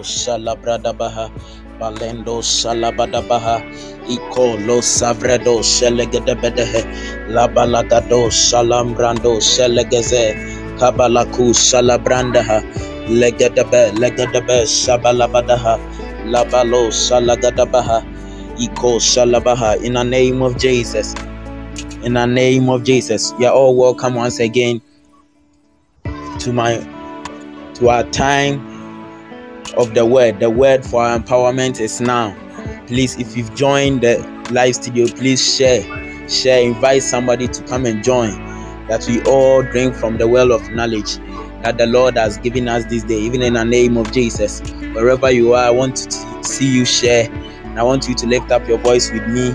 Ikabalako Salabradabaha, Balendo Salabadabaha, Iko Lo Savredo Selegadebedehe, Labalagado Salambrando Selegeze, Kabalaku Salabrandaha, Legadebe, Legadebe, Sabalabadaha, Labalo Salagadabaha, Iko Salabaha, in the name of Jesus. In the name of Jesus, you are all welcome once again to my to our time of the word. The word for our empowerment is now. Please, if you've joined the live studio, please share, share, invite somebody to come and join. That we all drink from the well of knowledge that the Lord has given us this day, even in the name of Jesus. Wherever you are, I want to see you share. And I want you to lift up your voice with me.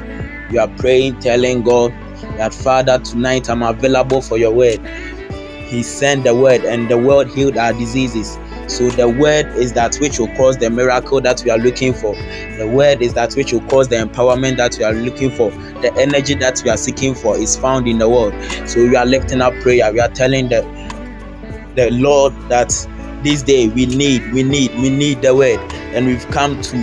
You are praying, telling God that Father, tonight I'm available for your word. He sent the word, and the word healed our diseases. So the word is that which will cause the miracle that we are looking for. The word is that which will cause the empowerment that we are looking for. The energy that we are seeking for is found in the word. So we are lifting up prayer. We are telling the the Lord that this day we need, we need, we need the word, and we've come to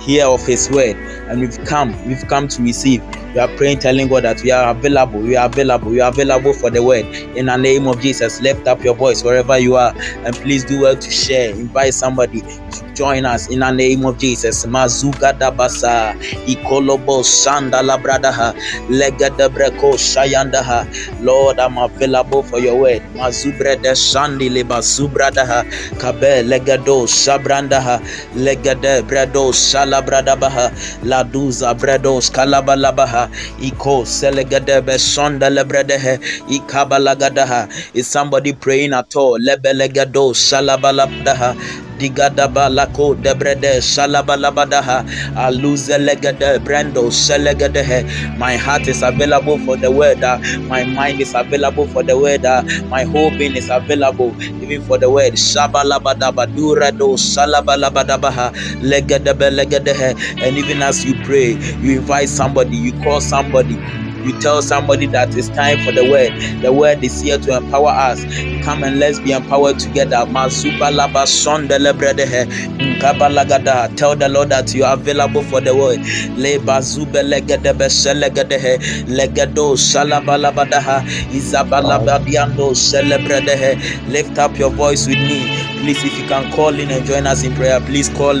hear of His word, and we've come, we've come to receive. We are praying, telling God that we are available, we are available, we are available for the word. In the name of Jesus, lift up your voice wherever you are, and please do well to share. Invite somebody to join us in the name of Jesus. Mazuga dabasa, ikolobo sanda labradaha, legada breko shayandaha. Lord, I'm available for your word. Mazubre de shandi leba subradaha, kabe legado sabrandaha, legade bredo salabradabaha, laduza bredo skalabalabaha, iko selegade sonda lebredehe, ikabalagadaha. Is somebody praying at all? Lebelegado salabalabdaha, digadaba lako debrede shalabalabadaha aluzelegede brendo selegedehe my heart is available for the word my mind is available for the word my whole being is available even for the word. Shabalabadaba duredo shalabalabadabaha legedebe legedehe and even as you pray you invite somebody you call somebody you tell somebody that it's time for the word. The word is here to empower us. Come and let's be empowered together. Mazuba laba sondelebredehe. Nkabalagada. Tell the Lord that you are available for the word. Le bazube legedebe selegedehe. Legedo shalabalabadaha. Izabalabadiando celebredehe. Lift up your voice with me. Please, if you can call in and join us in prayer, please call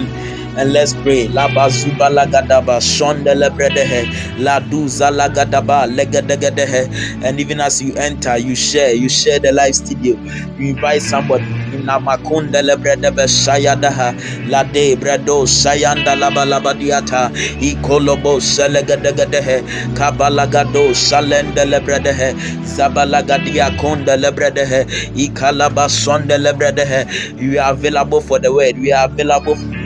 and let's pray. Laba zuba lagadaba shonde lebredehe la duza lagadaba legadegedehe. And even as you enter, you share, you share the live studio. You invite somebody. Namakunde lebredebe shayadaha la de bredo shayanda laba laba diata ikolobo selegadegedehe kabalagado shalende lebredehe zabalagadia konde lebredehe ikalaba sonde lebredehe. You are available for the word. We are available for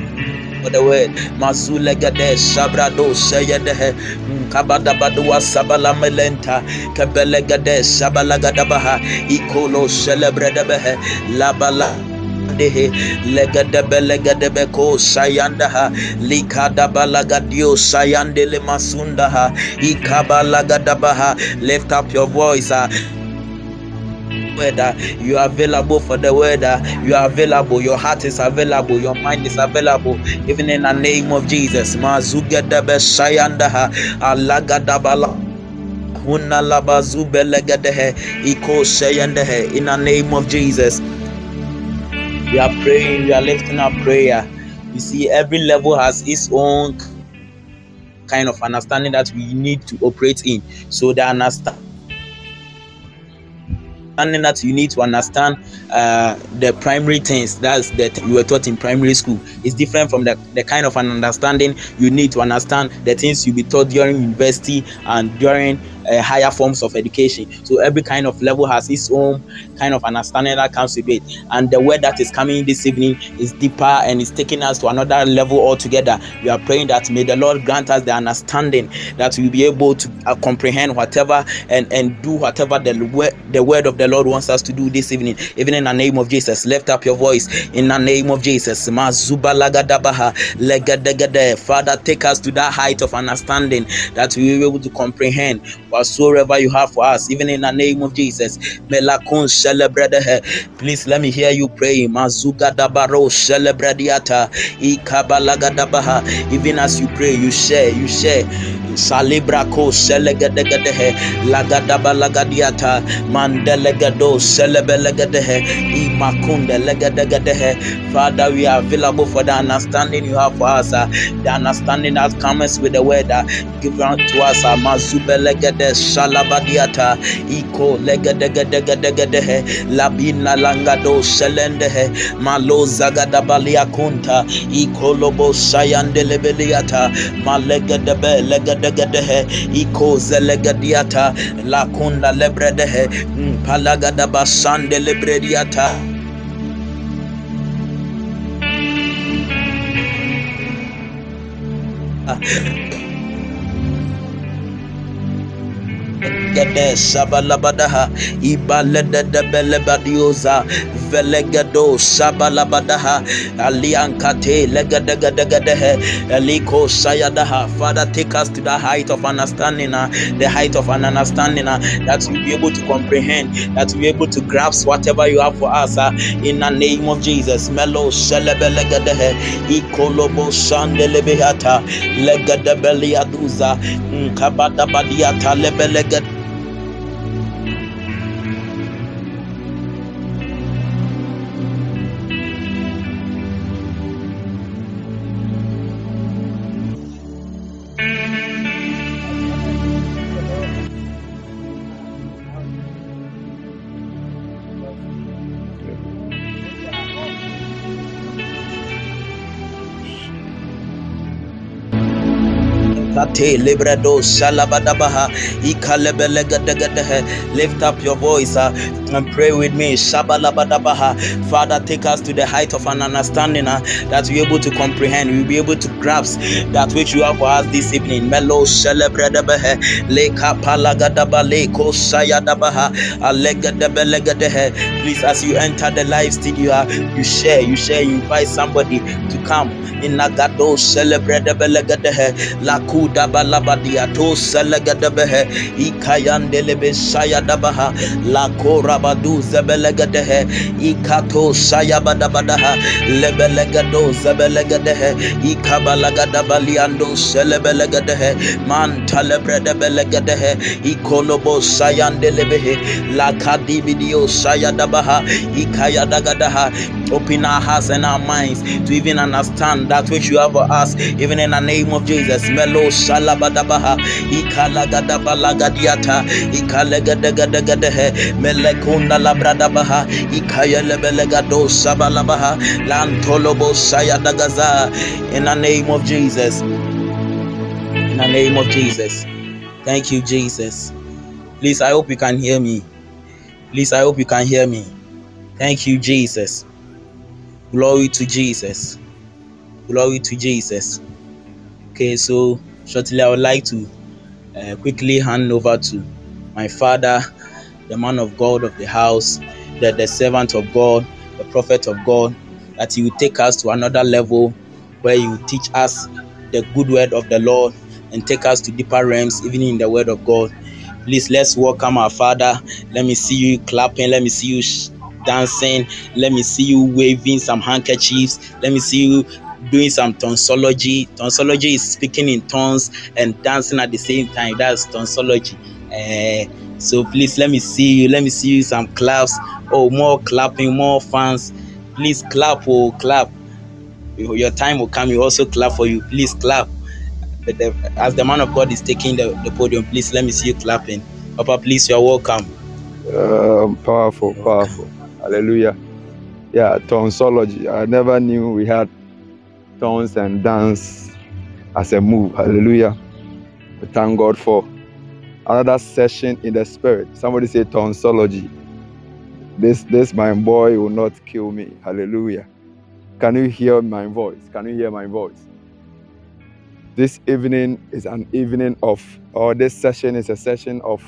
the word. Mazulegade Shabrado Shayadehe Kabada Badua Sabala Melenta. Kabelegade Shabalagadabaha Ikolo Celebredebehe Labala dehe. Legadebe legadebe ko sayandaha. Likadabalagadio sayandele masundaha. Ikabalagadabaha lift up your voice uh, word you are available for the word you are available. Your heart is available. Your mind is available. Even in the name of jesus. Mazugedebe sayandaha alagadabala hunalabazubelegedehe iko sayandehe in the name of jesus. We are praying. We are lifting up prayer. You see every level has its own kind of understanding that we need to operate in. So the understand understanding that you need to understand uh, the primary things. That's that you were taught in primary school. Is different from the, the kind of an understanding you need to understand the things you'll be taught during university and during uh, higher forms of education. So every kind of level has its own kind of understanding that comes with it. And the word that is coming this evening is deeper and is taking us to another level altogether. We are praying that may the lord grant us the understanding that we'll be able to uh, comprehend whatever and and do whatever the word the word of the lord wants us to do this evening. Even in the name of jesus lift up your voice. In the name of jesus father take us to that height of understanding that we will be able to comprehend whatsoever you have for us, even in the name of Jesus. Please let me hear you pray. Even as you pray, you share, you share. Salibra ko selegadegadehe. Lagadabalagadiata. Mandelegado celebelegadehe. Imakunde legadegadehe. Father, we are available for the understanding you have for us. Uh, the understanding that comes with the word uh, given to us. Uh, Mazubelegede shalabadiata. Iko legadegadegadehe. Labina langado selendehe. Malo zagadabalia kunta. Iko lobo sayandelebeliata. Malegedebe legadegadehe. Iko zelegadiata. Lakunda lebredehe. Palagadabasande lebrediata. Gede Sabalabadaha Ibalede de Belebadioza Velegado Sabalabadaha Aliankate Legadegadegadehe Eliko Sayadaha. Father take us to the height of understanding uh, the height of an understanding uh, that we'll be able to comprehend that we'll be able to grasp whatever you have for us uh, in the name of Jesus. Melo Selebelegadehe Ikolobo Sandelebehata Legadebeliaduza Nkabadabadiata Lebelegade Shalabadabaha Ikalebelegadegadehe. Lift up your voice uh, and pray with me. Father, take us to the height of an understanding uh, that we're able to comprehend. We'll be able to grasp that which you have for us this evening. Melo. Please, as you enter the live studio, uh, you share, you share, you invite somebody to come. In Nagado Celebredabelegade Laku kuda balabadia to selegadebehe ikayandelebe sayadabaha la korabadu zebelegadehe ikato sayabadabadaha lebelegado zebelegadehe ikabalagadabaლიando selebelegadehe mantalebredebelegadehe ikolobo sayandelebehe la kadibidio sayadabaha ikayadagadaha. Open our hearts and our minds to even understand that which you have for us even in the name of Jesus. Melo shalabadabaha labradabaha sabalabaha lantolobo in the name of Jesus. In the name of Jesus. Thank you Jesus. Please I hope you can hear me. Please I hope you can hear me. Thank you Jesus. Glory to Jesus. Glory to Jesus. Okay so shortly, I would like to uh, quickly hand over to my father, the man of God of the house, the, the servant of God, the prophet of God, that he will take us to another level where he will teach us the good word of the Lord and take us to deeper realms, even in the word of God. Please let's welcome our father. Let me see you clapping. Let me see you sh- dancing. Let me see you waving some handkerchiefs. Let me see you doing some tonsology. Tonsology is speaking in tongues and dancing at the same time. That's tonsology. Uh, so please let me see you. Let me see you some claps. Oh, more clapping, more fans. Please clap, oh clap. Your time will come. You also clap for you. Please clap. But the, as the man of God is taking the, the podium, please let me see you clapping. Papa, please, you're welcome. Um, powerful, powerful. Hallelujah. Yeah, tonsology. I never knew we had tones and dance as a move. Hallelujah. We thank God for another session in the spirit. Somebody say tonsology. This this my boy will not kill me. Hallelujah. Can you hear my voice? Can you hear my voice? This evening is an evening of, or this session is a session of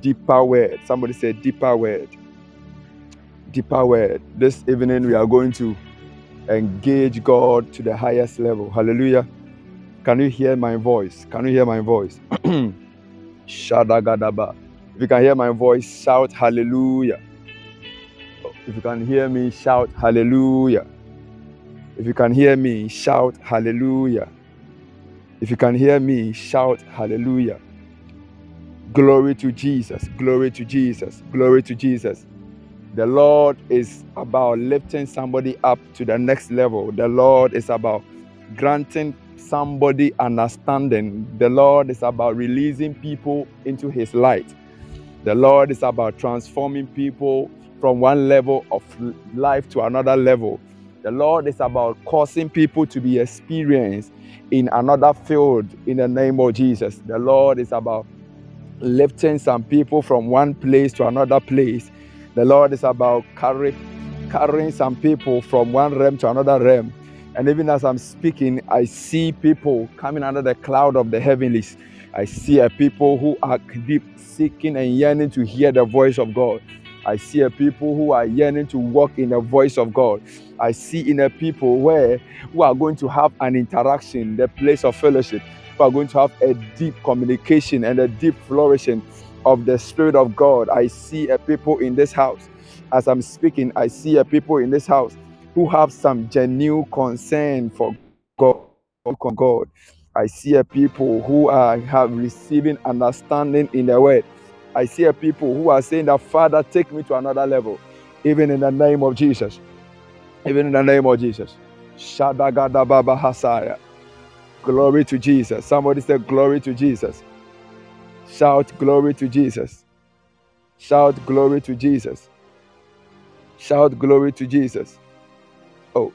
deeper word. Somebody say deeper word. Deeper word. This evening we are going to engage God to the highest level. Hallelujah. Can you hear my voice? Can you hear my voice? Shadagadaba. If you can hear my voice, shout hallelujah. If you can hear me, shout hallelujah. If you can hear me, shout hallelujah. If you can hear me, shout hallelujah. Glory to Jesus, glory to Jesus, glory to Jesus. The Lord is about lifting somebody up to the next level. The Lord is about granting somebody understanding. The Lord is about releasing people into His light. The Lord is about transforming people from one level of life to another level. The Lord is about causing people to be experienced in another field in the name of Jesus. The Lord is about lifting some people from one place to another place. The Lord is about carry, carrying some people from one realm to another realm. And even as I'm speaking, I see people coming under the cloud of the heavenlies. I see a people who are deep seeking and yearning to hear the voice of God. I see a people who are yearning to walk in the voice of God. I see in a people where who are going to have an interaction, the place of fellowship, who are going to have a deep communication and a deep flourishing of the Spirit of God. I see a people in this house. As I'm speaking, I see a people in this house who have some genuine concern for God. God. I see a people who are have receiving understanding in the word. I see a people who are saying that Father, take me to another level, even in the name of Jesus. Even in the name of Jesus. Shadagada Baba Hasaya. Glory to Jesus. Somebody say glory to Jesus. Shout glory to Jesus. Shout glory to Jesus. Shout glory to Jesus. Oh,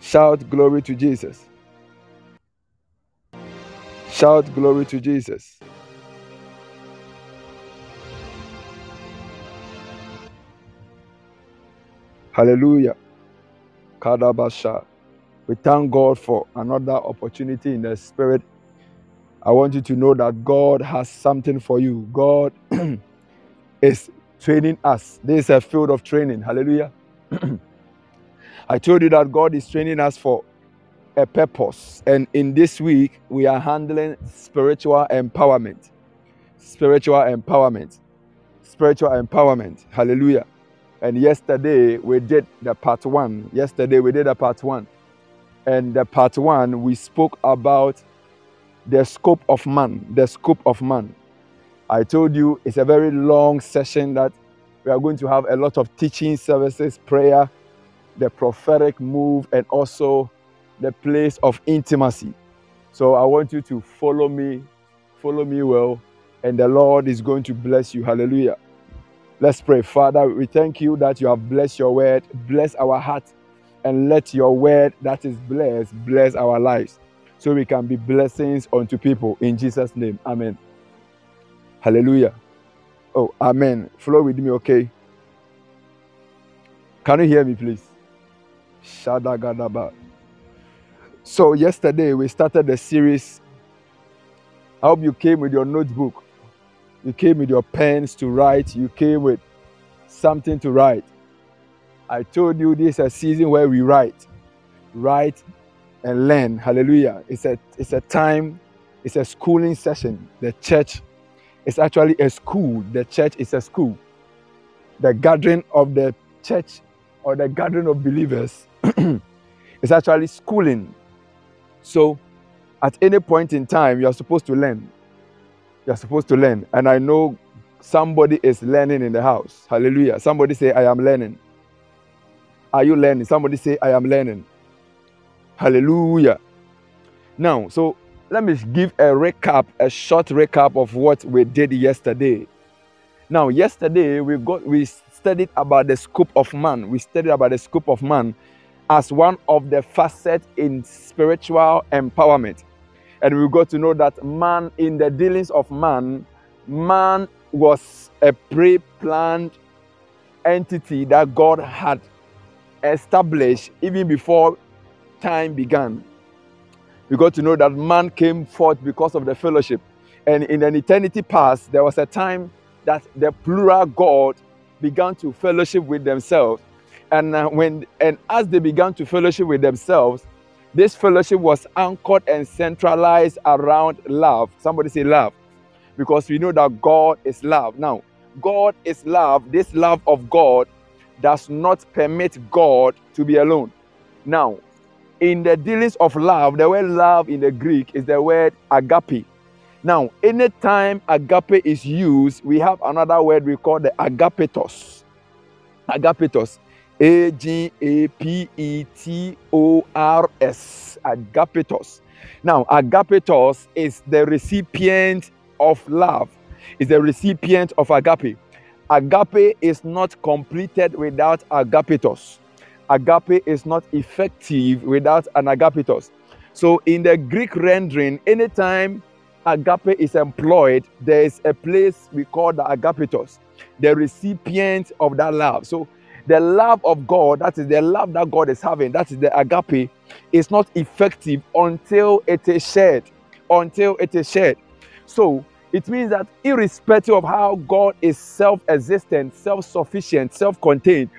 shout glory to Jesus. Shout glory to Jesus. Hallelujah. Kadabasha. We thank God for another opportunity in the spirit. I want you to know that God has something for you. God is training us. This is a field of training. Hallelujah. I told you that God is training us for a purpose. And in this week, we are handling spiritual empowerment. Spiritual empowerment. Spiritual empowerment. Hallelujah. And yesterday we did the part one. Yesterday we did a part one. And the part one, we spoke about the scope of man. The scope of man. I told you it's a very long session that we are going to have a lot of teaching services, prayer, the prophetic move, and also the place of intimacy. So I want you to follow me, follow me well, and the Lord is going to bless you. Hallelujah. Let's pray. Father, we thank you that you have blessed your word, bless our heart, and let your word that is blessed bless our lives so we can be blessings unto people. In Jesus' name, amen. Hallelujah. Oh, amen. Flow with me, okay? Can you hear me, please? Shadagadaba. So, yesterday we started the series. I hope you came with your notebook you came with your pens to write. You came with something to write. I told you this is a season where we write, write and learn. Hallelujah. It's a it's a time, it's a schooling session. The church is actually a school. The church is a school. The gathering of the church or the gathering of believers is actually schooling. So at any point in time, you are supposed to learn. You're supposed to learn. And I know somebody is learning in the house. Hallelujah. Somebody say, I am learning. Are you learning? Somebody say, I am learning. Hallelujah. Now, so let me give a recap, a short recap of what we did yesterday. Now, yesterday we got we studied about the scope of man. We studied about the scope of man as one of the facets in spiritual empowerment. And we got to know that man, in the dealings of man, man was a pre planned entity that God had established even before time began. We got to know that man came forth because of the fellowship. And in an eternity past, there was a time that the plural God began to fellowship with themselves. And uh, when and as they began to fellowship with themselves, this fellowship was anchored and centralized around love. Somebody say love. because we know that God is love. Now, God is love. This love of God does not permit God to be alone. Now, in the dealings of love, the word love in the Greek is the word agape. Now, anytime agape is used, we have another word we call the agapetos. Agapetos. A G A P E T O R S. Agapetos. Now, agapetos is the recipient of love, is the recipient of agape. Agape is not completed without agapetos. Agape is not effective without an agapitos. So, in the Greek rendering, anytime agape is employed, there is a place we call the agapitos, the recipient of that love. So, the love of God, that is the love that God is having, that is the agape, is not effective until it is shared. Until it is shared. So, it means that irrespective of how God is self existent, self sufficient, self contained,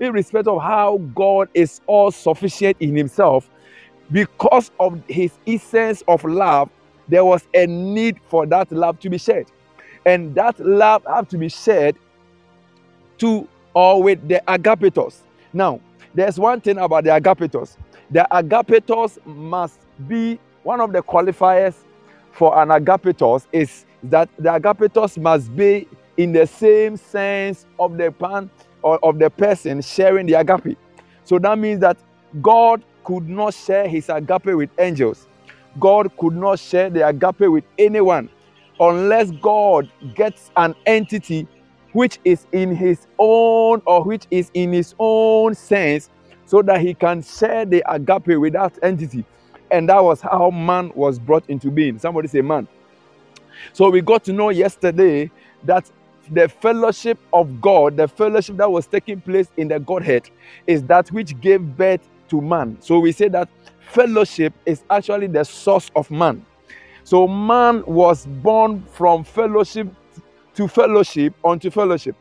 irrespective of how God is all sufficient in Himself, because of His essence of love, there was a need for that love to be shared. And that love had to be shared to or with the agapetos. Now, there's one thing about the agapetos. The agapetos must be one of the qualifiers for an agapetos is that the agapetos must be in the same sense of the pan or of the person sharing the agape. So that means that God could not share his agape with angels. God could not share the agape with anyone unless God gets an entity which is in his own or which is in his own sense so that he can share the agape with that entity. And that was how man was brought into being. Somebody say, man. So we got to know yesterday that the fellowship of God, the fellowship that was taking place in the Godhead, is that which gave birth to man. So we say that fellowship is actually the source of man. So man was born from fellowship to fellowship unto fellowship.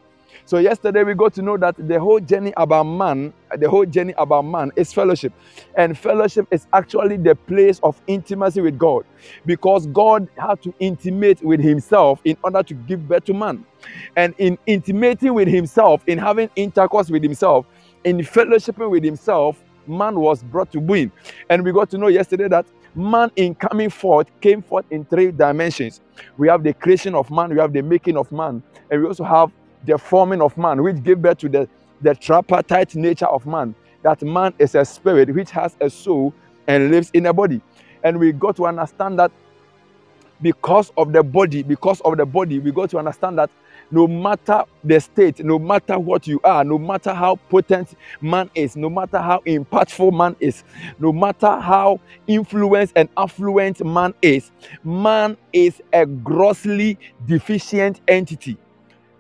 So yesterday we got to know that the whole journey about man, the whole journey about man is fellowship. And fellowship is actually the place of intimacy with God because God had to intimate with himself in order to give birth to man. And in intimating with himself, in having intercourse with himself, in fellowshipping with himself, man was brought to being. And we got to know yesterday that man in coming forth came forth in three dimensions. We have the creation of man, we have the making of man, and we also have the forming of man, which gave birth to the, the tripartite nature of man. That man is a spirit which has a soul and lives in a body. And we got to understand that because of the body, because of the body, we got to understand that no matter the state, no matter what you are, no matter how potent man is, no matter how impactful man is, no matter how influenced and affluent man is, man is a grossly deficient entity.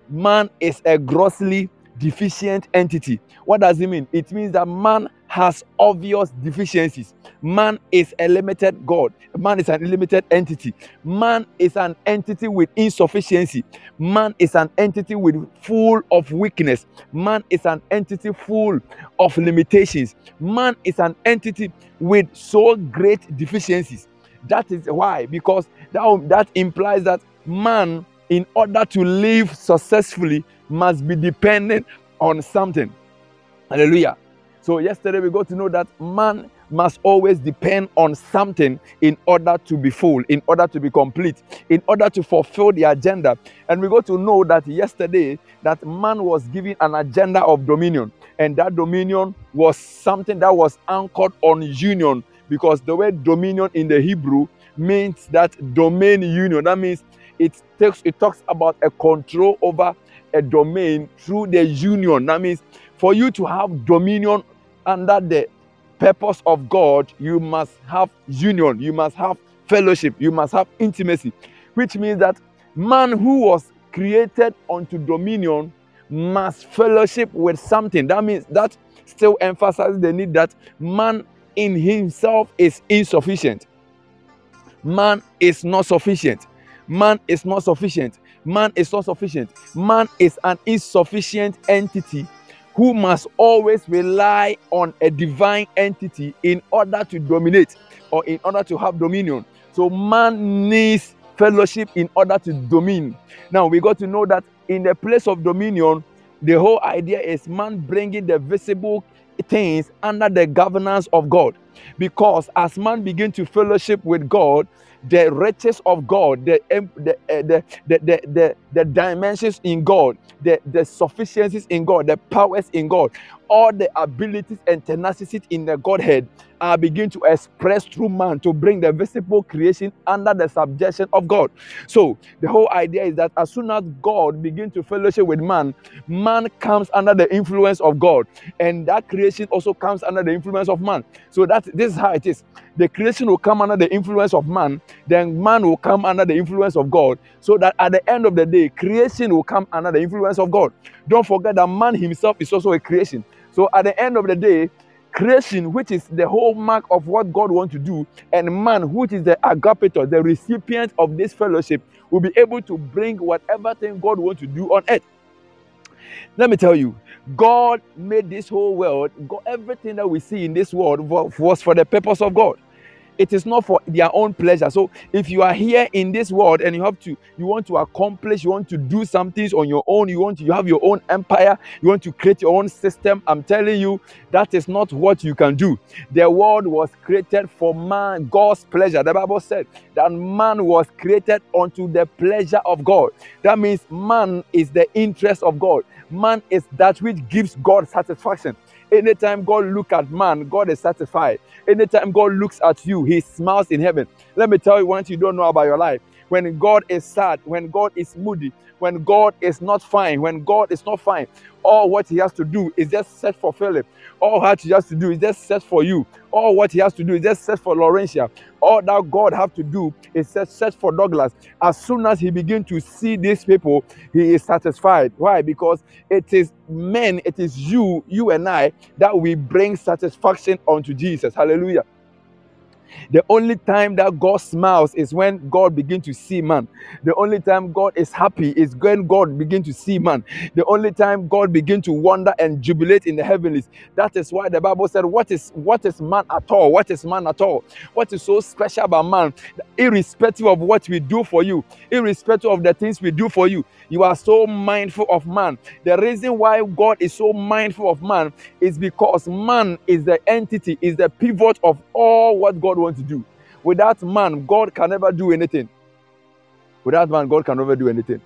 Man is a grossly deficient entity. What does it mean? It means that man has obvious deficiencies. Man is a limited God. Man is an limited entity. Man is an entity with insufficiency. Man is an entity with full of weakness. Man is an entity full of limitations. Man is an entity with so great deficiencies. That is why, because that, that implies that man, in order to live successfully, must be dependent on something. Hallelujah. So, yesterday we got to know that man must always depend on something in order to be full, in order to be complete, in order to fulfill the agenda. And we got to know that yesterday that man was given an agenda of dominion, and that dominion was something that was anchored on union because the word dominion in the Hebrew means that domain union. That means it takes it talks about a control over a domain through the union. That means for you to have dominion under the purpose of God, you must have union, you must have fellowship, you must have intimacy, which means that man who was created unto dominion must fellowship with something. That means that still emphasizes the need that man in himself is insufficient. Man is not sufficient. Man is not sufficient. Man is not sufficient. Man is an insufficient entity who must always rely on a divine entity in order to dominate or in order to have dominion. So man needs fellowship in order to domine. Now we got to know that in the place of dominion, the whole idea is man bringing the visible things under the governance of God. Because as man begin to fellowship with God, the riches of God, the the, uh, the, the, the, the, the dimensions in God, the, the sufficiencies in God, the powers in God, all the abilities and tenacity in the Godhead are begin to express through man to bring the visible creation under the subjection of God. So the whole idea is that as soon as God begin to fellowship with man, man comes under the influence of God, and that creation also comes under the influence of man. So that this is how it is. The creation will come under the influence of man, then man will come under the influence of God. So that at the end of the day, creation will come under the influence of God. Don't forget that man himself is also a creation. So at the end of the day, creation, which is the whole mark of what God wants to do, and man, which is the agapetor, the recipient of this fellowship, will be able to bring whatever thing God wants to do on earth. Let me tell you, God made this whole world, everything that we see in this world was for the purpose of God it is not for their own pleasure. So if you are here in this world and you have to you want to accomplish you want to do some things on your own you want to you have your own empire you want to create your own system i'm telling you that is not what you can do. The world was created for man god's pleasure. The bible said that man was created unto the pleasure of god. That means man is the interest of god. Man is that which gives god satisfaction Anytime God look at man, God is satisfied. Anytime God looks at you, He smiles in heaven. Let me tell you one thing you don't know about your life. When God is sad, when God is moody, when God is not fine, when God is not fine, all what He has to do is just set for Philip. All what He has to do is just set for you. All what He has to do is just set for Laurentia. All that God have to do is just set for Douglas. As soon as He begin to see these people, He is satisfied. Why? Because it is men, it is you, you and I, that we bring satisfaction unto Jesus. Hallelujah. The only time that God smiles is when God begins to see man. The only time God is happy is when God begins to see man. The only time God begins to wonder and jubilate in the heavenlies. That is why the Bible said, What is what is man at all? What is man at all? What is so special about man? Irrespective of what we do for you, irrespective of the things we do for you, you are so mindful of man. The reason why God is so mindful of man is because man is the entity, is the pivot of all what God wants to do. Without man, God can never do anything. Without man, God can never do anything.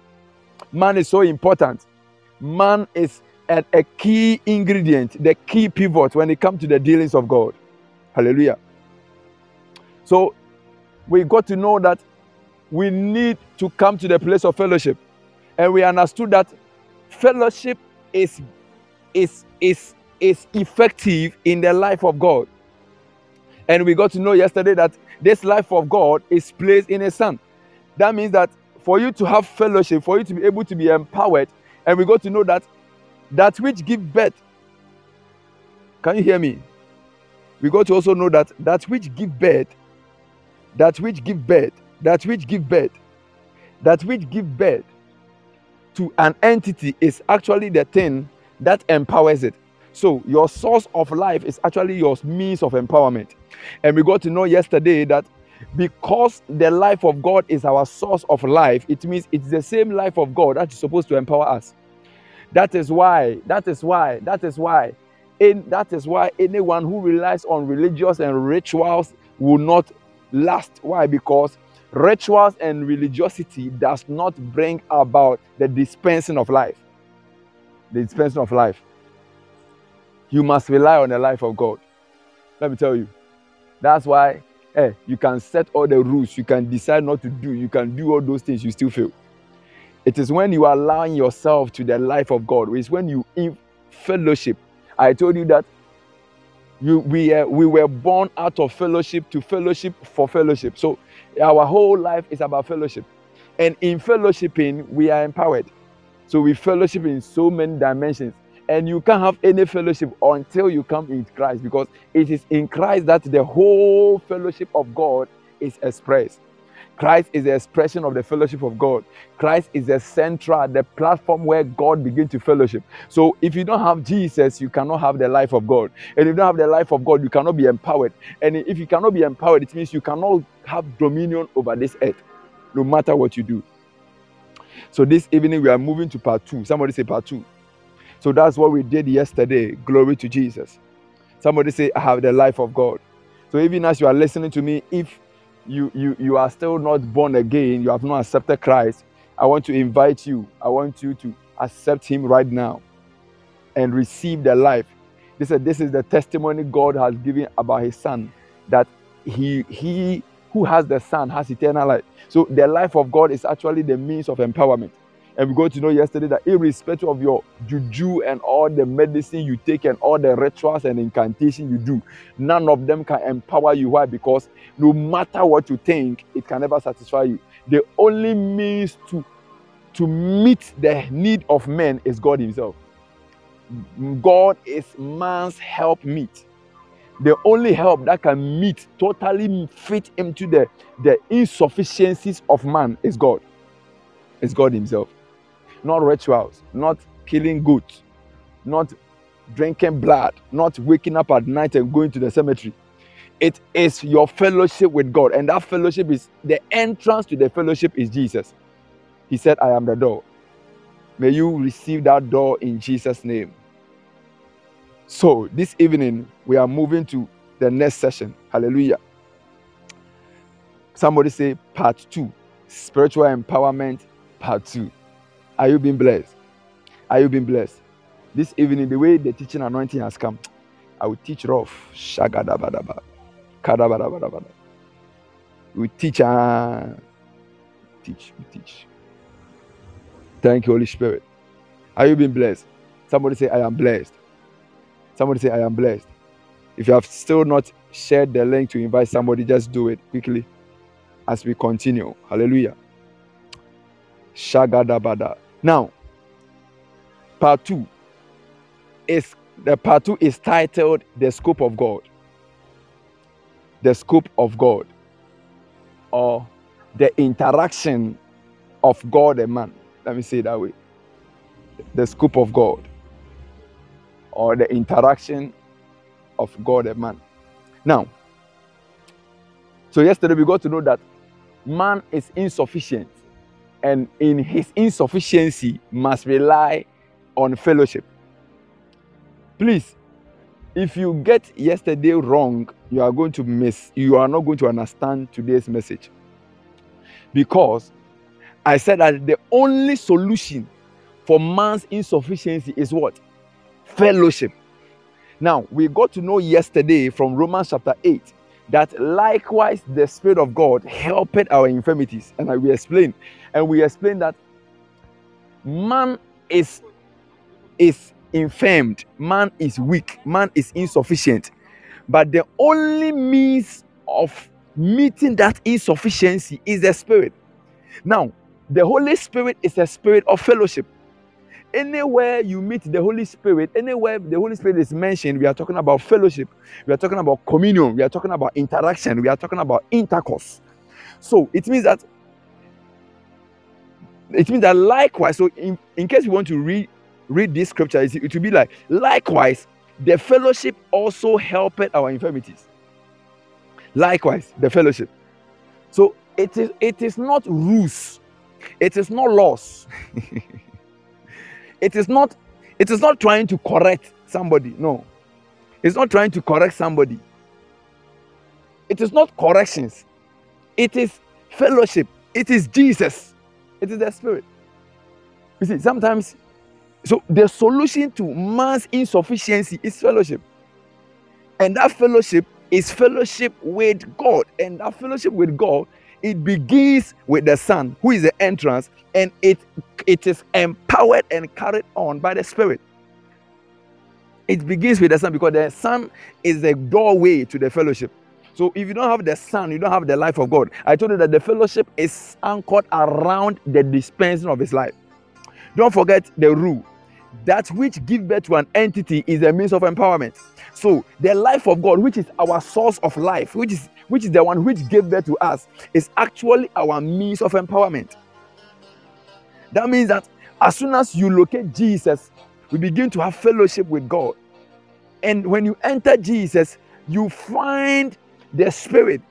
Man is so important. Man is a, a key ingredient, the key pivot when it comes to the dealings of God. Hallelujah. So we got to know that we need to come to the place of fellowship. And we understood that fellowship is is is is effective in the life of God. And we got to know yesterday that this life of God is placed in a son. That means that for you to have fellowship, for you to be able to be empowered, and we got to know that that which give birth. Can you hear me? We got to also know that that which give birth, that which give birth, that which give birth, that which give birth to an entity is actually the thing that empowers it. So your source of life is actually your means of empowerment. And we got to know yesterday that because the life of God is our source of life, it means it's the same life of God that is supposed to empower us. That is why, that is why, that is why, in, that is why anyone who relies on religious and rituals will not last. Why? Because rituals and religiosity does not bring about the dispensing of life. The dispensing of life. You must rely on the life of God. Let me tell you. That's why hey, eh, you can set all the rules, you can decide not to do, you can do all those things, you still fail. It is when you allowing yourself to the life of God, it's when you in fellowship. I told you that you, we, uh, we were born out of fellowship to fellowship for fellowship. So our whole life is about fellowship. And in fellowshipping, we are empowered. So we fellowship in so many dimensions and you can't have any fellowship until you come in Christ because it is in Christ that the whole fellowship of God is expressed. Christ is the expression of the fellowship of God. Christ is the central, the platform where God begins to fellowship. So if you don't have Jesus, you cannot have the life of God. And if you don't have the life of God, you cannot be empowered. And if you cannot be empowered, it means you cannot have dominion over this earth. no matter what you do. So this evening we are moving to part two. Somebody say part two. So that's what we did yesterday. Glory to Jesus. Somebody say, I have the life of God. So even as you are listening to me, if you you you are still not born again, you have not accepted Christ, I want to invite you. I want you to accept him right now and receive the life. This is this is the testimony God has given about his son that he he who has the son has eternal life. So the life of God is actually the means of empowerment. And we got to know yesterday that irrespective of your juju and all the medicine you take and all the rituals and incantation you do, none of them can empower you. Why? Because no matter what you think, it can never satisfy you. The only means to to meet the need of men is God Himself. God is man's help meet. The only help that can meet, totally fit into the, the insufficiencies of man is God. Is God Himself. Not rituals, not killing goats, not drinking blood, not waking up at night and going to the cemetery. It is your fellowship with God, and that fellowship is the entrance to the fellowship is Jesus. He said, I am the door. May you receive that door in Jesus' name. So, this evening, we are moving to the next session. Hallelujah. Somebody say, Part two Spiritual Empowerment, Part two. Are you being blessed? Are you being blessed? This evening, the way the teaching anointing has come, I will teach rough. Shagadabadaba. Kadabadabadabada. We teach, uh, teach, we teach. Thank you, Holy Spirit. Are you being blessed? Somebody say, I am blessed. Somebody say, I am blessed. If you have still not shared the link to invite somebody, just do it quickly as we continue. Hallelujah. Shagadabada. Now, part two is the part two is titled The Scope of God. The scope of God, or the interaction of God and man. Let me say it that way. The scope of God or the interaction of God and man. Now, so yesterday we got to know that man is insufficient and in his insufficiency must rely on fellowship. Please, if you get yesterday wrong, you are going to miss, you are not going to understand today's message. Because I said that the only solution for man's insufficiency is what? Fellowship. Now, we got to know yesterday from Romans chapter 8 that likewise the Spirit of God helped our infirmities. And we explain. and we explain that man is is infirmed, man is weak, man is insufficient. But the only means of meeting that insufficiency is the Spirit. Now, the Holy Spirit is a spirit of fellowship. Anywhere you meet the Holy Spirit, anywhere the Holy Spirit is mentioned, we are talking about fellowship, we are talking about communion, we are talking about interaction, we are talking about intercourse. So it means that it means that likewise, so in, in case you want to read read this scripture, it will be like likewise, the fellowship also helped our infirmities. Likewise, the fellowship. So it is it is not rules it is not loss. it is not it is not trying to correct somebody. No. It's not trying to correct somebody. It is not corrections. It is fellowship. It is Jesus. It is the Spirit. You see, sometimes, so the solution to man's insufficiency is fellowship. And that fellowship is fellowship with God. And that fellowship with God it begins with the Son, who is the entrance, and it it is empowered and carried on by the Spirit. It begins with the Son because the Son is the doorway to the fellowship. So if you don't have the Son, you don't have the life of God. I told you that the fellowship is anchored around the dispensing of His life. Don't forget the rule that which give birth to an entity is a means of empowerment. So the life of God, which is our source of life, which is which is the one which gave birth to us, is actually our means of empowerment. That means that as soon as you locate Jesus, we begin to have fellowship with God. And when you enter Jesus, you find the Spirit,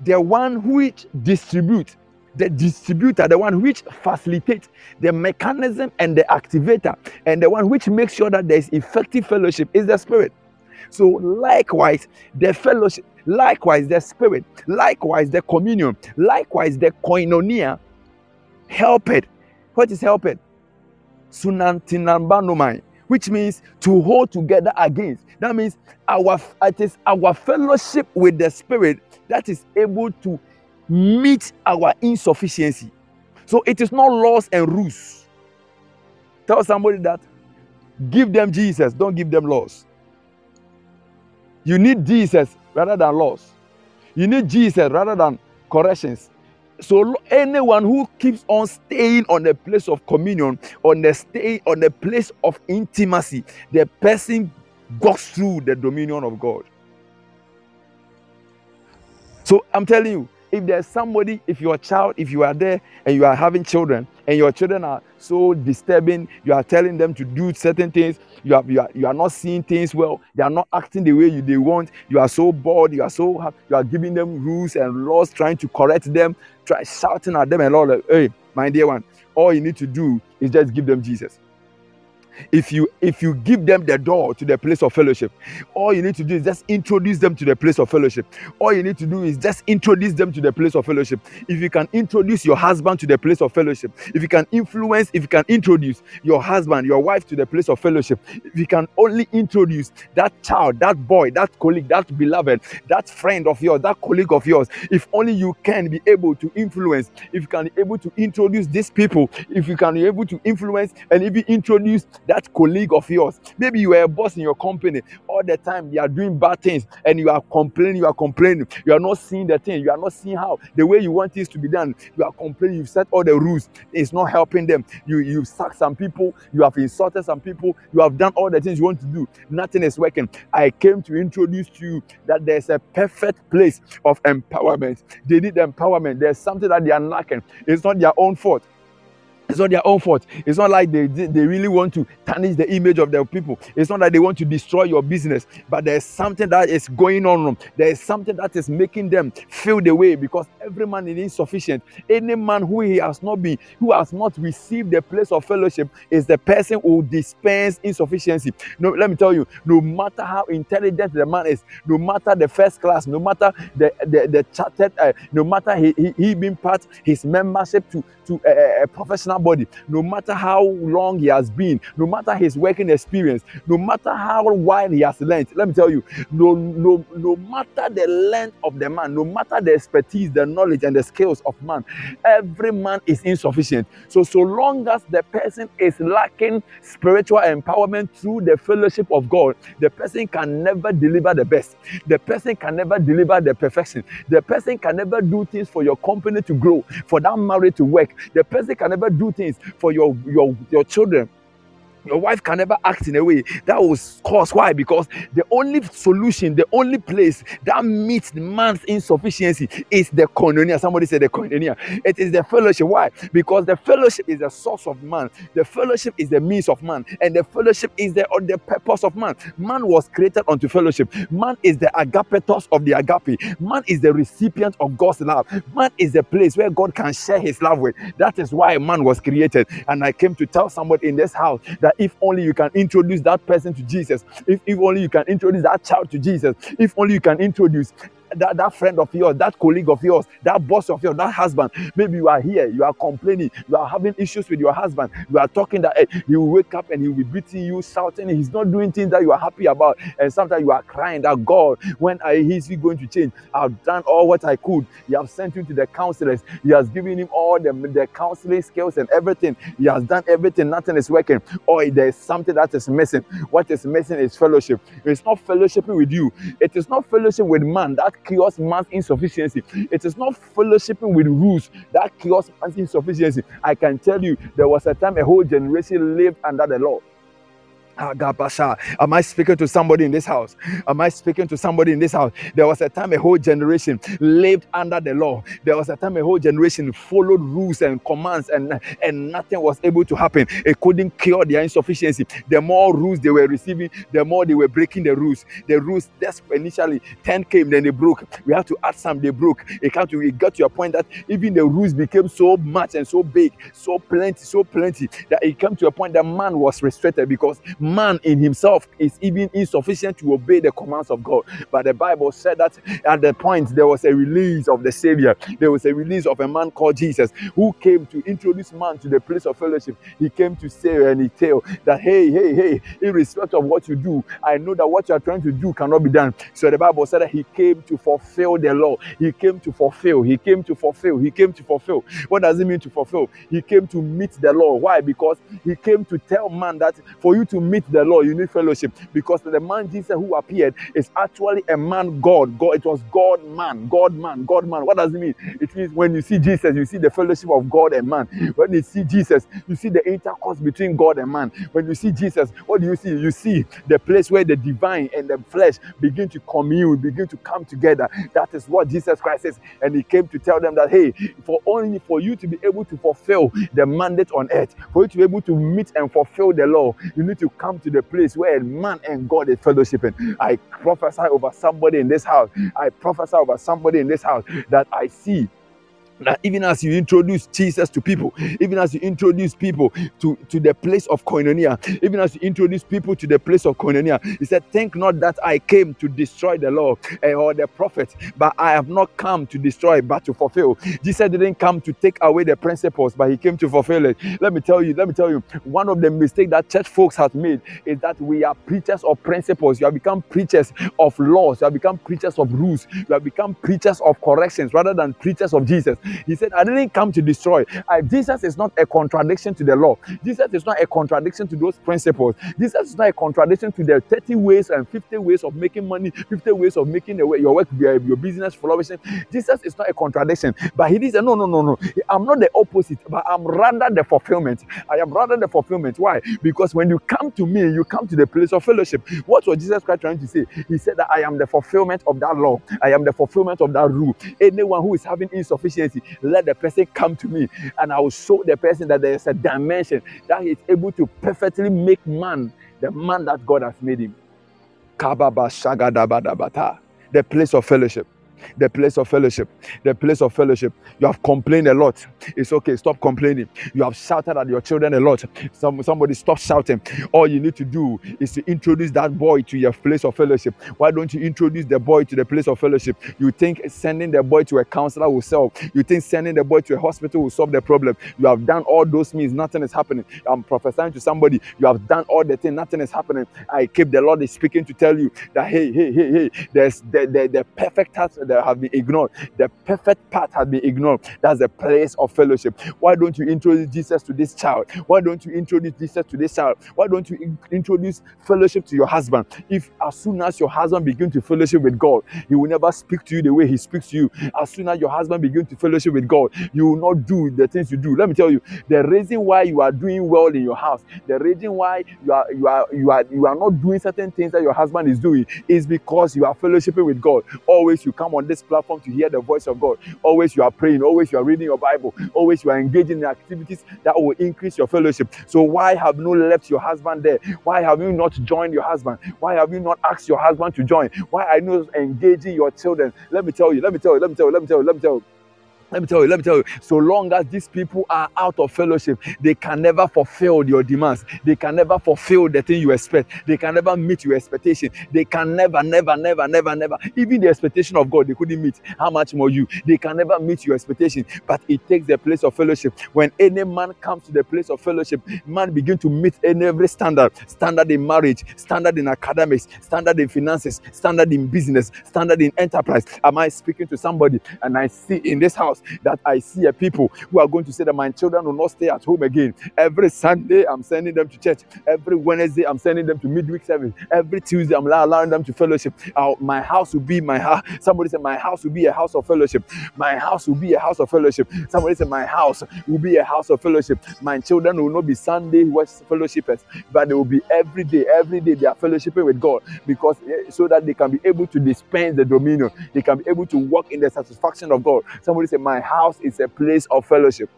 the one which distributes, the distributor, the one which facilitates the mechanism and the activator, and the one which makes sure that there's effective fellowship is the Spirit. So, likewise, the fellowship, likewise, the Spirit, likewise, the communion, likewise, the koinonia, help it. What is help it? Sunantinambanomai, which means to hold together against. That means our it is our fellowship with the Spirit that is able to meet our insufficiency. So it is not laws and rules. Tell somebody that give them Jesus, don't give them laws. You need Jesus rather than laws. You need Jesus rather than corrections. So anyone who keeps on staying on the place of communion, on the stay on the place of intimacy, the person goes through the dominion of God. So I'm telling you, if there's somebody, if you're a child, if you are there and you are having children, and your children are so disturbing, you are telling them to do certain things, you are, you are, you are not seeing things well, they are not acting the way you they want, you are so bored, you are so you are giving them rules and laws, trying to correct them, try shouting at them and all that. Hey, my dear one, all you need to do is just give them Jesus if you if you give them the door to the place of fellowship all you need to do is just introduce them to the place of fellowship. All you need to do is just introduce them to the place of fellowship. If you can introduce your husband to the place of fellowship if you can influence if you can introduce your husband your wife to the place of fellowship if you can only introduce that child that boy that colleague that beloved that friend of yours that colleague of yours if only you can be able to influence if you can be able to introduce these people if you can be able to influence and even introduce that colleague of yours. Maybe you are a boss in your company all the time, they are doing bad things and you are complaining, you are complaining, you are not seeing the thing, you are not seeing how the way you want things to be done. You are complaining, you've set all the rules, it's not helping them. You you've sacked some people, you have insulted some people, you have done all the things you want to do, nothing is working. I came to introduce to you that there's a perfect place of empowerment. They need empowerment, there's something that they are lacking, it's not their own fault. It's not their own fault. It's not like they, they really want to tarnish the image of their people. It's not that they want to destroy your business, but there's something that is going on. There is something that is making them feel the way because every man is insufficient. Any man who he has not been, who has not received the place of fellowship, is the person who dispense insufficiency. No, let me tell you, no matter how intelligent the man is, no matter the first class, no matter the the, the chartered, uh, no matter he, he, he being part his membership to to a, a professional body, no matter how long he has been, no matter his working experience, no matter how wide he has learned, let me tell you, no, no, no matter the length of the man, no matter the expertise, the knowledge, and the skills of man, every man is insufficient. So, so long as the person is lacking spiritual empowerment through the fellowship of God, the person can never deliver the best. The person can never deliver the perfection. The person can never do things for your company to grow, for that marriage to work. The person can never do things for your your your children your wife can never act in a way that will cause. Why? Because the only solution the only place that meets man's insufficiency is the koinonia. Somebody said the koinonia. It is the fellowship. Why? Because the fellowship is the source of man. The fellowship is the means of man. And the fellowship is the, the purpose of man. Man was created unto fellowship. Man is the agapetos of the agape. Man is the recipient of god's love. Man is the place where god can share his love with. That is why man was created. And i came to tell somebody in this house that if only you can introduce that person to Jesus, if, if only you can introduce that child to Jesus, if only you can introduce that, that friend of yours, that colleague of yours, that boss of yours, that husband. Maybe you are here, you are complaining, you are having issues with your husband. You are talking that hey, he will wake up and he will be beating you, shouting. He's not doing things that you are happy about. And sometimes you are crying that God, when I, is he going to change? I've done all what I could. He has sent him to the counselors. He has given him all the, the counseling skills and everything. He has done everything. Nothing is working. Oh, or there is something that is missing. What is missing is fellowship. It's not fellowshipping with you. It is not fellowship with man. That cures man's insufficiency. It is not fellowshipping with rules that cures man's insufficiency. I can tell you, there was a time a whole generation lived under the law. Ah, Agabasha. Am I speaking to somebody in this house? Am I speaking to somebody in this house? There was a time a whole generation lived under the law. There was a time a whole generation followed rules and commands, and, and nothing was able to happen. It couldn't cure their insufficiency. The more rules they were receiving, the more they were breaking the rules. The rules that's initially 10 came, then they broke. We have to add some, they broke. It got to it got to a point that even the rules became so much and so big, so plenty, so plenty that it came to a point that man was restricted because man in himself is even insufficient to obey the commands of God. But the Bible said that at the point there was a release of the Savior, there was a release of a man called Jesus who came to introduce man to the place of fellowship. He came to say and he tell that hey, hey, hey, irrespective of what you do, I know that what you are trying to do cannot be done. So the Bible said that he came to fulfill the law. He came to fulfill. He came to fulfill. He came to fulfill. What does it mean to fulfill? He came to meet the law. Why? Because he came to tell man that for you to meet the law, you need fellowship. Because the man Jesus who appeared is actually a man God. God, it was God man, God man, God man. What does it mean? It means when you see Jesus, you see the fellowship of God and man. When you see Jesus, you see the intercourse between God and man. When you see Jesus, what do you see? You see the place where the divine and the flesh begin to commune, begin to come together. That is what Jesus Christ is. And he came to tell them that, hey, for only for you to be able to fulfill the mandate on earth, for you to be able to meet and fulfill the law, you need to come to the place where man and God is fellowshipping. I prophesy over somebody in this house. I prophesy over somebody in this house that I see that even as you introduce Jesus to people, even as you introduce people to, to the place of koinonia, even as you introduce people to the place of koinonia, he said, Think not that I came to destroy the law eh, or the prophet, but I have not come to destroy, but to fulfill. Jesus didn't come to take away the principles, but he came to fulfill it. Let me tell you, let me tell you, one of the mistakes that church folks have made is that we are preachers of principles. You have become preachers of laws, you have become preachers of rules, you have become preachers of corrections rather than preachers of Jesus. He said, I didn't come to destroy. I, Jesus is not a contradiction to the law. Jesus is not a contradiction to those principles. Jesus is not a contradiction to the 30 ways and 50 ways of making money, 50 ways of making your work, your business flourishing. Jesus is not a contradiction. But he said, No, no, no, no. I'm not the opposite, but I'm rather the fulfillment. I am rather the fulfillment. Why? Because when you come to me, you come to the place of fellowship. What was Jesus Christ trying to say? He said that I am the fulfillment of that law. I am the fulfillment of that rule. Anyone who is having insufficiency, let the person come to me and I will show the person that there is a dimension that is able to perfectly make man the man that God has made him. The place of fellowship the place of fellowship. The place of fellowship. You have complained a lot. It's okay. Stop complaining. You have shouted at your children a lot. Some, somebody stop shouting. All you need to do is to introduce that boy to your place of fellowship. Why don't you introduce the boy to the place of fellowship? You think sending the boy to a counselor will solve. You think sending the boy to a hospital will solve the problem. You have done all those means. Nothing is happening. I'm prophesying to somebody. You have done all the things. Nothing is happening. I keep the Lord is speaking to tell you that hey, hey, hey, hey, there's the, the, the perfect task that have been ignored. The perfect path has been ignored. That's the place of fellowship. Why don't you introduce Jesus to this child? Why don't you introduce Jesus to this child? Why don't you in- introduce fellowship to your husband? If as soon as your husband begins to fellowship with God, he will never speak to you the way he speaks to you. As soon as your husband begins to fellowship with God, you will not do the things you do. Let me tell you, the reason why you are doing well in your house, the reason why you are you are you are you are not doing certain things that your husband is doing is because you are fellowshipping with God. Always you come on this platform to hear the voice of God. Always you are praying. Always you are reading your Bible. Always you are engaging in activities that will increase your fellowship. So why have you left your husband there? Why have you not joined your husband? Why have you not asked your husband to join? Why are you not engaging your children? Let me tell you. Let me tell you. Let me tell you. Let me tell you. Let me tell you. Let me tell you, let me tell you, so long as these people are out of fellowship, they can never fulfill your demands. They can never fulfill the thing you expect. They can never meet your expectation. They can never, never, never, never, never. Even the expectation of God, they couldn't meet. How much more you? They can never meet your expectation. But it takes the place of fellowship. When any man comes to the place of fellowship, man begin to meet in every standard. Standard in marriage, standard in academics, standard in finances, standard in business, standard in enterprise. Am I speaking to somebody? And I see in this house that I see a people who are going to say that my children will not stay at home again. Every Sunday, I'm sending them to church. Every Wednesday, I'm sending them to midweek service. Every Tuesday, I'm allowing them to fellowship. Uh, my house will be my house. Somebody said, My house will be a house of fellowship. My house will be a house of fellowship. Somebody said, My house will be a house of fellowship. My children will not be Sunday fellowshippers, but they will be every day, every day they are fellowshipping with God because eh, so that they can be able to dispense the dominion. They can be able to walk in the satisfaction of God. Somebody said, My house is a place of fellowship.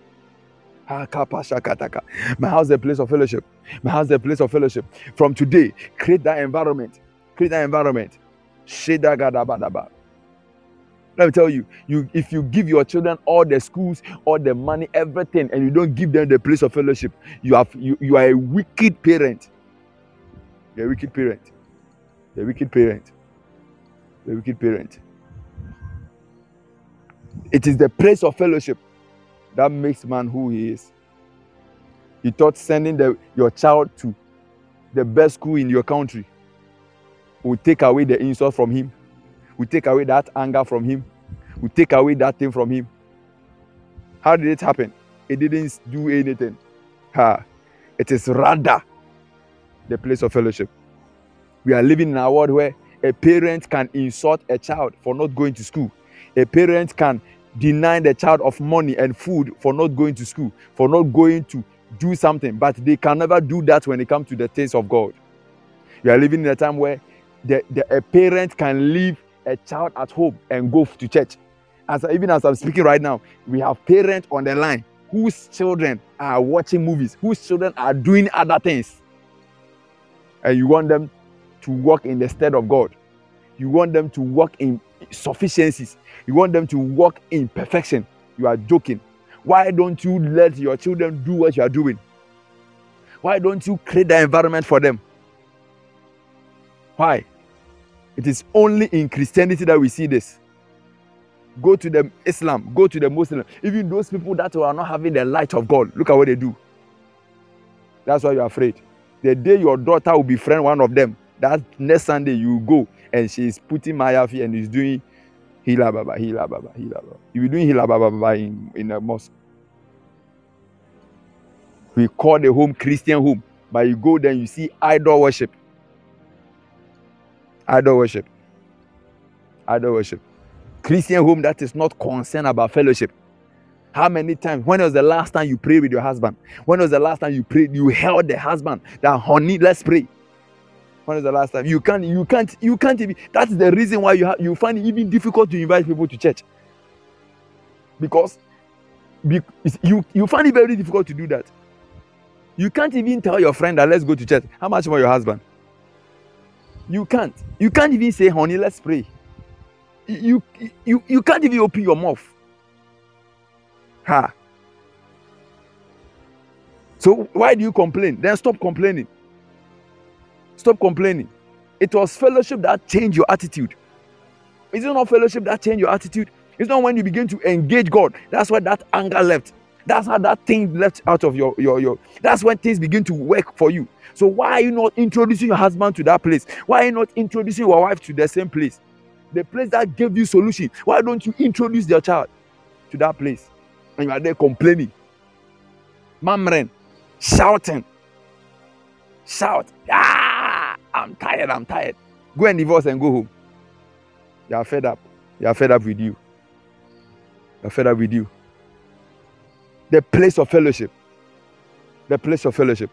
My house is a place of fellowship. My house is a place of fellowship. From today, create that environment. Create that environment. Let me tell you, you if you give your children all the schools, all the money, everything, and you don't give them the place of fellowship, you have you, you are a wicked parent. You're a wicked parent. You're a wicked parent. You're a wicked parent. It is the place of fellowship that makes man who he is. You thought sending the, your child to the best school in your country will take away the insult from him, will take away that anger from him, will take away that thing from him. How did it happen? It didn't do anything. Ha. It is rather the place of fellowship. We are living in a world where a parent can insult a child for not going to school. A parent can deny the child of money and food for not going to school, for not going to do something, but they can never do that when it comes to the things of God. We are living in a time where the, the, a parent can leave a child at home and go to church. As even as I'm speaking right now, we have parents on the line whose children are watching movies, whose children are doing other things, and you want them to walk in the stead of God. You want them to walk in sufficiencies. You want them to walk in perfection. You are joking. Why don't you let your children do what you are doing? Why don't you create the environment for them? Why? It is only in Christianity that we see this. Go to the Islam, go to the Muslim. Even those people that are not having the light of God, look at what they do. That's why you're afraid. The day your daughter will befriend one of them, that next Sunday you go and she's putting Mayafi and is doing Hila Baba, Hila Baba, Hila Baba. You be doing Hila Baba, Baba in, in a mosque. We call the home Christian home, but you go there you see idol worship. Idol worship. Idol worship. Christian home that is not concerned about fellowship. How many times? When was the last time you prayed with your husband? When was the last time you prayed? You held the husband that honey, let's pray. When was the last time? You can't, you can't, you can't even. That's the reason why you you find it even difficult to invite people to church. Because be, you you find it very difficult to do that. You can't even tell your friend that let's go to church. How much more your husband? You can't. You can't even say, honey, let's pray. You you you can't even open your mouth. Ha. So why do you complain? Then stop complaining. Stop complaining. It was fellowship that changed your attitude. Is it not fellowship that changed your attitude? It's not when you begin to engage God. That's why that anger left. That's how that thing left out of your, your, your. That's when things begin to work for you. So why are you not introducing your husband to that place? Why are you not introducing your wife to the same place? The place that gave you solution. Why don't you introduce your child to that place? And you are there complaining. Mamren, shouting. Shout. Ah! I'm tired, I'm tired. Go and divorce and go home. You are fed up. You are fed up with you. You are fed up with you. The place of fellowship. The place of fellowship.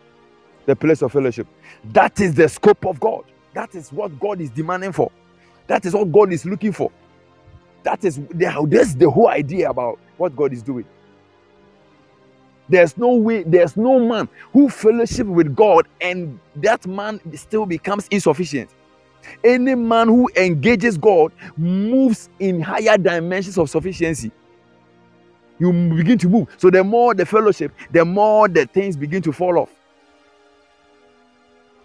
The place of fellowship. That is the scope of God. That is what God is demanding for. That is what God is looking for. That is the, that's the whole idea about what God is doing. There's no way, there's no man who fellowship with God and that man still becomes insufficient. Any man who engages God moves in higher dimensions of sufficiency. You begin to move. So the more the fellowship, the more the things begin to fall off.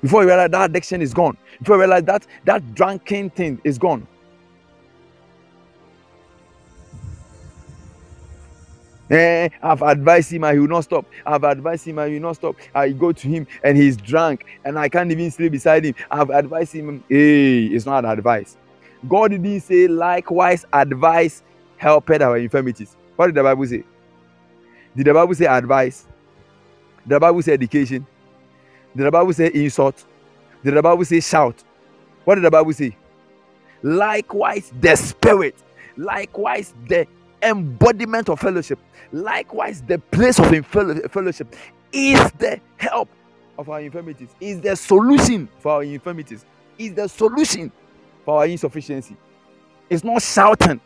Before you realize that addiction is gone. Before you realize that that drunken thing is gone. Eh, I've advised him and he will not stop. I've advised him and he will not stop. I go to him and he's drunk and I can't even sleep beside him. I've advised him. Hey, it's not advice. God didn't say likewise advice helped our infirmities. What did the Bible say? Did the Bible say advice? Did the Bible say education? Did the Bible say insult? Did the Bible say shout? What did the Bible say? Likewise, the spirit. Likewise, the embodiment of fellowship. Likewise, the place of fellowship is the help of our infirmities, is the solution for our infirmities, is the solution for our insufficiency. It's not shouting.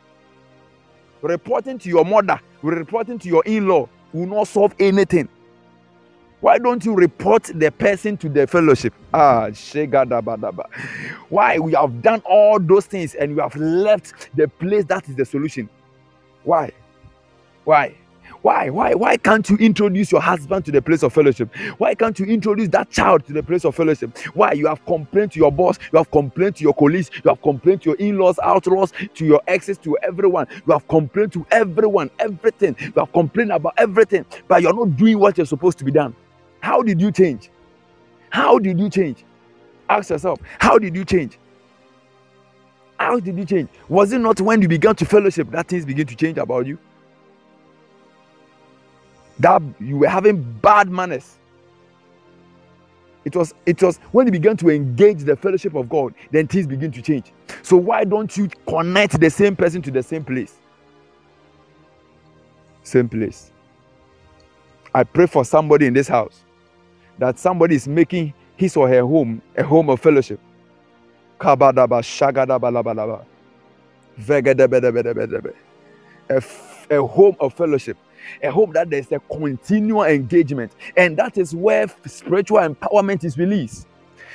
Reporting to your mother, reporting to your in law will not solve anything. Why don't you report the person to the fellowship? Ah, shegadabadaba. Why? We have done all those things and we have left the place that is the solution. Why? Why? Why? Why? Why can't you introduce your husband to the place of fellowship? Why can't you introduce that child to the place of fellowship? Why? You have complained to your boss, you have complained to your colleagues, you have complained to your in-laws, outlaws, to your exes, to everyone. You have complained to everyone, everything. You have complained about everything, but you're not doing what you're supposed to be done. How did you change? How did you change? Ask yourself, how did you change? How did you change? Was it not when you began to fellowship that things begin to change about you? that you were having bad manners. It was it was when you began to engage the fellowship of God, then things begin to change. So why don't you connect the same person to the same place? Same place. I pray for somebody in this house that somebody is making his or her home a home of fellowship. Kabadaba shagadaba A, a home of fellowship a home that there's a continual engagement, and that is where spiritual empowerment is released.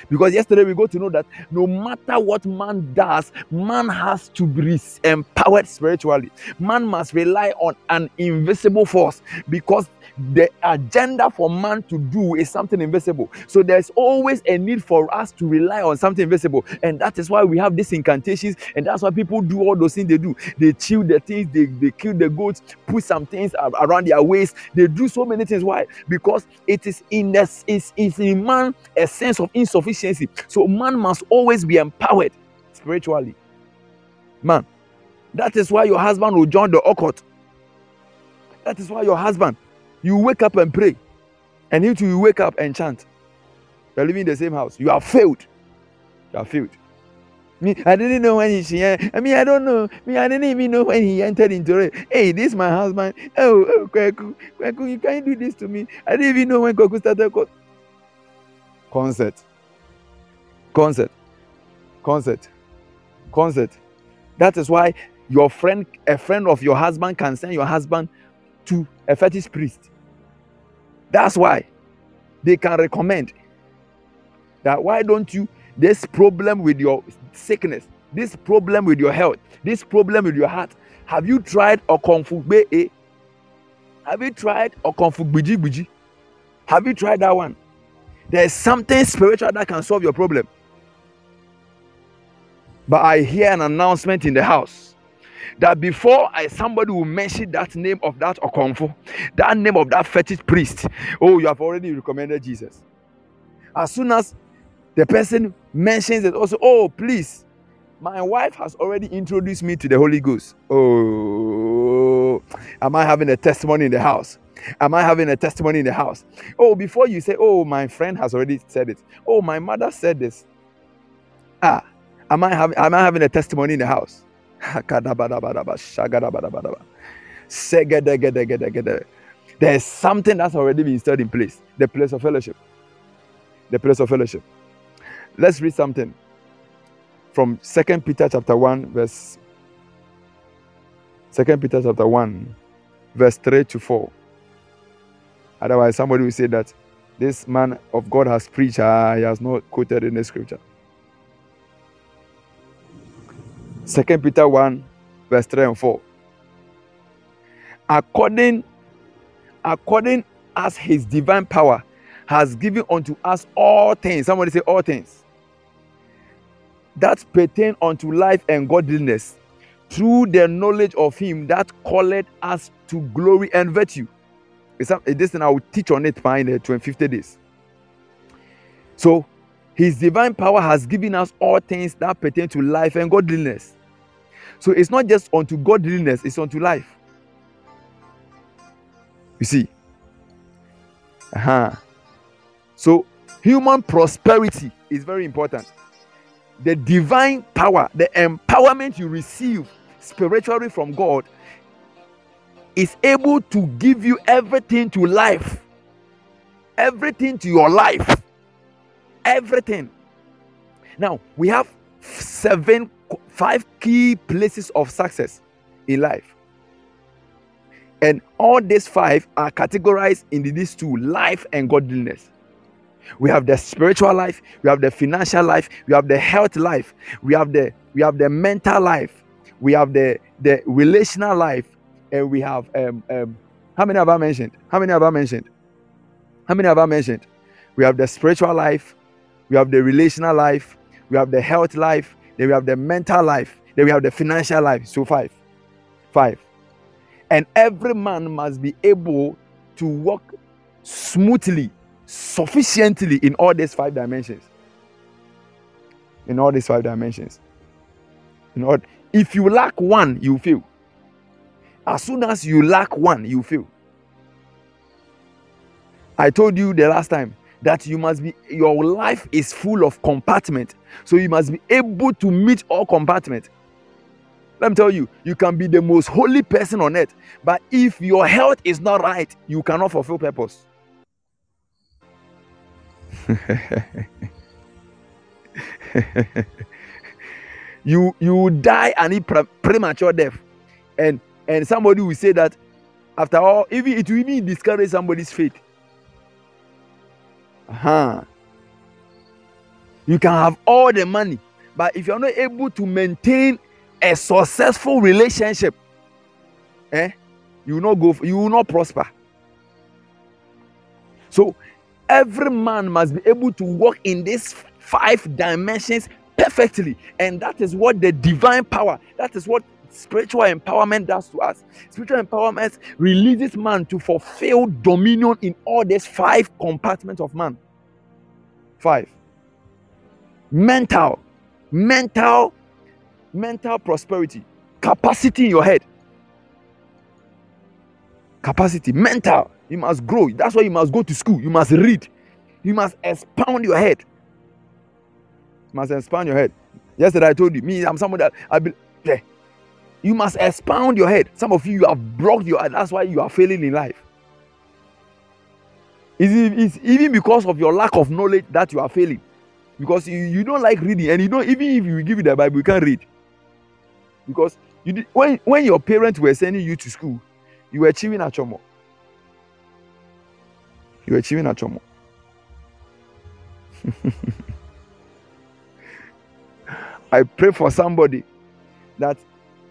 Because yesterday we got to know that no matter what man does, man has to be empowered spiritually. Man must rely on an invisible force because the agenda for man to do is something invisible. So there's always a need for us to rely on something invisible. And that is why we have these incantations, and that's why people do all those things they do. They chill the things, they, they kill the goats, put some things around their waist. They do so many things. Why? Because it is in this is in man a sense of insufficiency. So man must always be empowered spiritually. Man. That is why your husband will join the occult. That is why your husband you wake up and pray, and you you wake up and chant. You're living in the same house. You have failed. You have failed. Me, I didn't know when he. I eh, mean, I don't know. Me, I didn't even know when he entered into it. Hey, this is my husband. Oh, oh, Kweku, Kweku, you can't do this to me. I didn't even know when Kweku started. Co- concert, concert, concert, concert. That is why your friend, a friend of your husband, can send your husband to a fetish priest that's why they can recommend that why don't you this problem with your sickness, this problem with your health, this problem with your heart, have you tried Okonfugbe? Eh? Have you tried Okonfugbiji? Have you tried that one? There's something spiritual that can solve your problem. But I hear an announcement in the house that before I somebody will mention that name of that Okonfo, that name of that fetish priest, oh, you have already recommended Jesus. As soon as the person mentions it, also, oh, please, my wife has already introduced me to the Holy Ghost. Oh, am I having a testimony in the house? Am I having a testimony in the house? Oh, before you say, oh, my friend has already said it. Oh, my mother said this. Ah, am I having am I having a testimony in the house? There's something that's already been stored in place. The place of fellowship. The place of fellowship. Let's read something from Second Peter chapter 1, verse Second Peter chapter 1, verse 3 to 4. Otherwise, somebody will say that this man of God has preached, ah, he has not quoted in the scripture. Second Peter 1, verse 3 and 4. According, according as his divine power has given unto us all things. Somebody say all things. That pertain unto life and godliness through the knowledge of him that called us to glory and virtue. This thing I will teach on it in the 50 days. So his divine power has given us all things that pertain to life and godliness. So it's not just unto godliness, it's unto life. You see? Uh-huh. So human prosperity is very important. The divine power, the empowerment you receive spiritually from God is able to give you everything to life. Everything to your life. Everything. Now, we have seven, five key places of success in life. And all these five are categorized in these two life and godliness. We have the spiritual life, we have the financial life, we have the health life, we have the we have the mental life, we have the the relational life, and we have um, um how many have I mentioned? How many have I mentioned? How many have I mentioned? We have the spiritual life, we have the relational life, we have the health life, then we have the mental life, then we have the financial life. So five. Five. And every man must be able to work smoothly, sufficiently in all these five dimensions. In all these five dimensions. In all, if you lack one, you fail. As soon as you lack one, you fail. I told you the last time that you must be your life is full of compartment. So you must be able to meet all compartment. Let me tell you you can be the most holy person on earth but if your health is not right you cannot fulfill purpose. You you die and pre- premature death. And and somebody will say that after all even it will even discourage somebody's faith uh-huh. You can have all the money, but if you're not able to maintain a successful relationship, eh, you will not go. You will not prosper. So every man must be able to work in these five dimensions perfectly, and that is what the divine power. That is what spiritual empowerment does to us. Spiritual empowerment releases man to fulfill dominion in all these five compartments of man. Five. Mental, mental, mental prosperity, capacity in your head. Capacity, mental. You must grow. That's why you must go to school. You must read. You must expound your head. You must expand your head. Yesterday I told you, me, I'm someone that I be yeah. You must expound your head. Some of you, you have blocked your head. that's why you are failing in life. It's, even because of your lack of knowledge that you are failing. Because you, you don't like reading, and you don't even if you give you the Bible, you can't read. Because you when when your parents were sending you to school, you were achieving at Chomo. You were achieving at Chomo. I pray for somebody that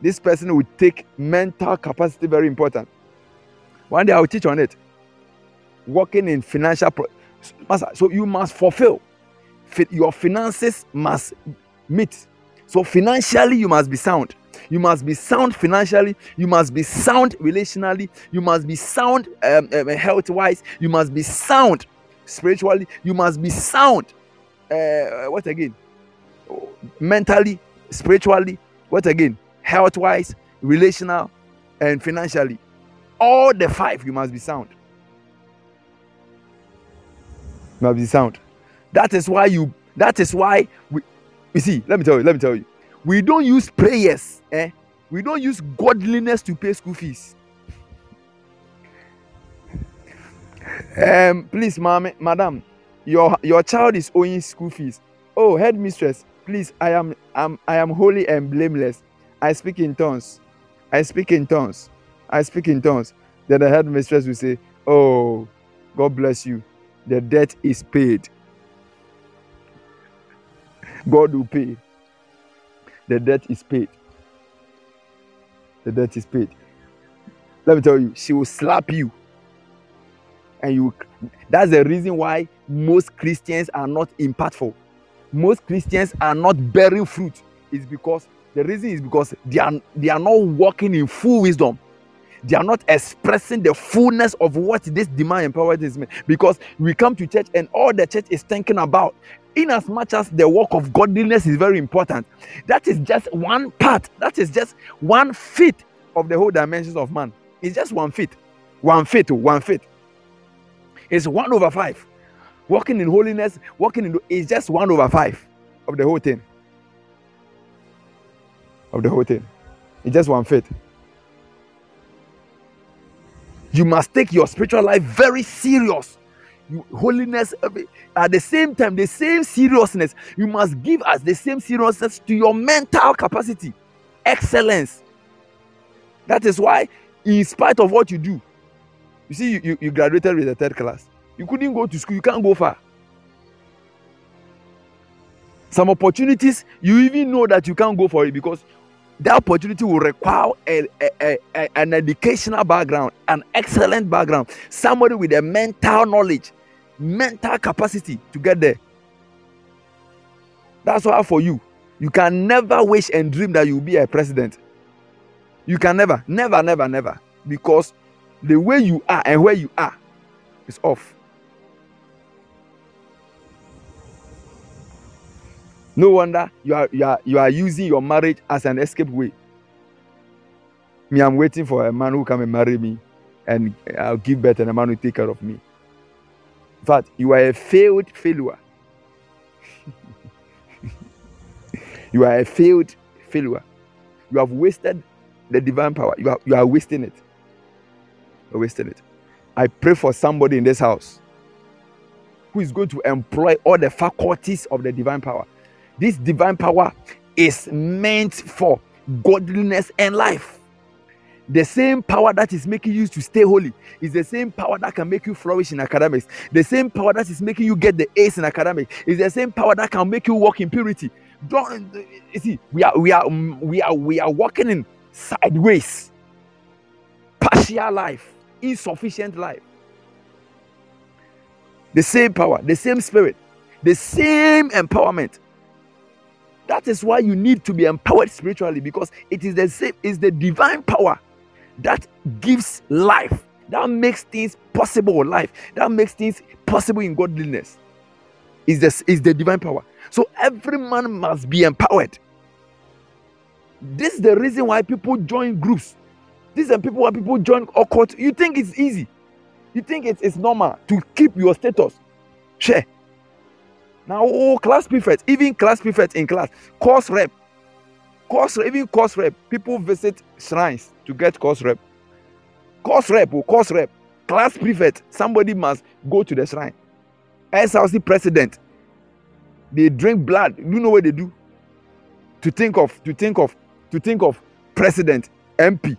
this person will take mental capacity very important. One day I will teach on it. Working in financial pro- so you must fulfill. Your finances must meet. So financially you must be sound. You must be sound financially. You must be sound relationally. You must be sound um, um, health wise you must be sound spiritually. You must be sound uh, what again? Mentally spiritually what again health wise relational and financially all the five you must be sound must be sound. That is why you. That is why we. You see, let me tell you. Let me tell you. We don't use prayers. Eh? We don't use godliness to pay school fees. um, please, ma'am, madam, your your child is owing school fees. Oh, headmistress, please, I am am I am holy and blameless. I speak in tongues. I speak in tongues. I speak in tongues. Then the headmistress will say, Oh, God bless you the debt is paid. God will pay. The debt is paid. The debt is paid. Let me tell you, she will slap you. And you that's the reason why most Christians are not impactful. Most Christians are not bearing fruit. It's because the reason is because they are they are not walking in full wisdom they are not expressing the fullness of what this divine empowerment is meant. because we come to church and all the church is thinking about in as much as the work of godliness is very important that is just one part that is just one fit of the whole dimensions of man it's just one fit One fifth, oh, one fifth. It's one over five. Walking in holiness, walking in is just one over five of the whole thing. Of the whole thing. It's just one fifth. You must take your spiritual life very serious. Holiness at the same time, the same seriousness. You must give us the same seriousness to your mental capacity, excellence. That is why, in spite of what you do, you see, you, you, you graduated with the third class. You couldn't go to school, you can't go far. Some opportunities, you even know that you can't go for it because that opportunity will require a, a, a, an educational background, an excellent background, somebody with a mental knowledge, mental capacity to get there. That's why for you, you can never wish and dream that you'll be a president. You can never, never, never, never, because the way you are and where you are is off. No wonder you are, you are you are using your marriage as an escape way. Me, I'm waiting for a man who come and marry me, and I'll give birth, and a man will take care of me. In fact, you are a failed failure. you are a failed failure. You have wasted the divine power. You are, you are wasting it wasted it. I pray for somebody in this house who is going to employ all the faculties of the divine power. This divine power is meant for godliness and life. The same power that is making you to stay holy is the same power that can make you flourish in academics. The same power that is making you get the A's in academics is the same power that can make you walk in purity. Don't you see? We are we are mm, we are we are walking in sideways, partial life insufficient life. The same power, the same spirit, the same empowerment. That is why you need to be empowered spiritually because it is the same, is the divine power that gives life, that makes things possible life, that makes things possible in godliness. Is this is the divine power. So every man must be empowered. This is the reason why people join groups these are people when people join occult. You think it's easy. You think it's, it's normal to keep your status. Share. Now, oh, class prefects, even class prefects in class, course rep, course even course rep. People visit shrines to get course rep. Course rep or oh, course rep, class prefect. Somebody must go to the shrine. SLC president. They drink blood. You know what they do? To think of, to think of, to think of president, MP,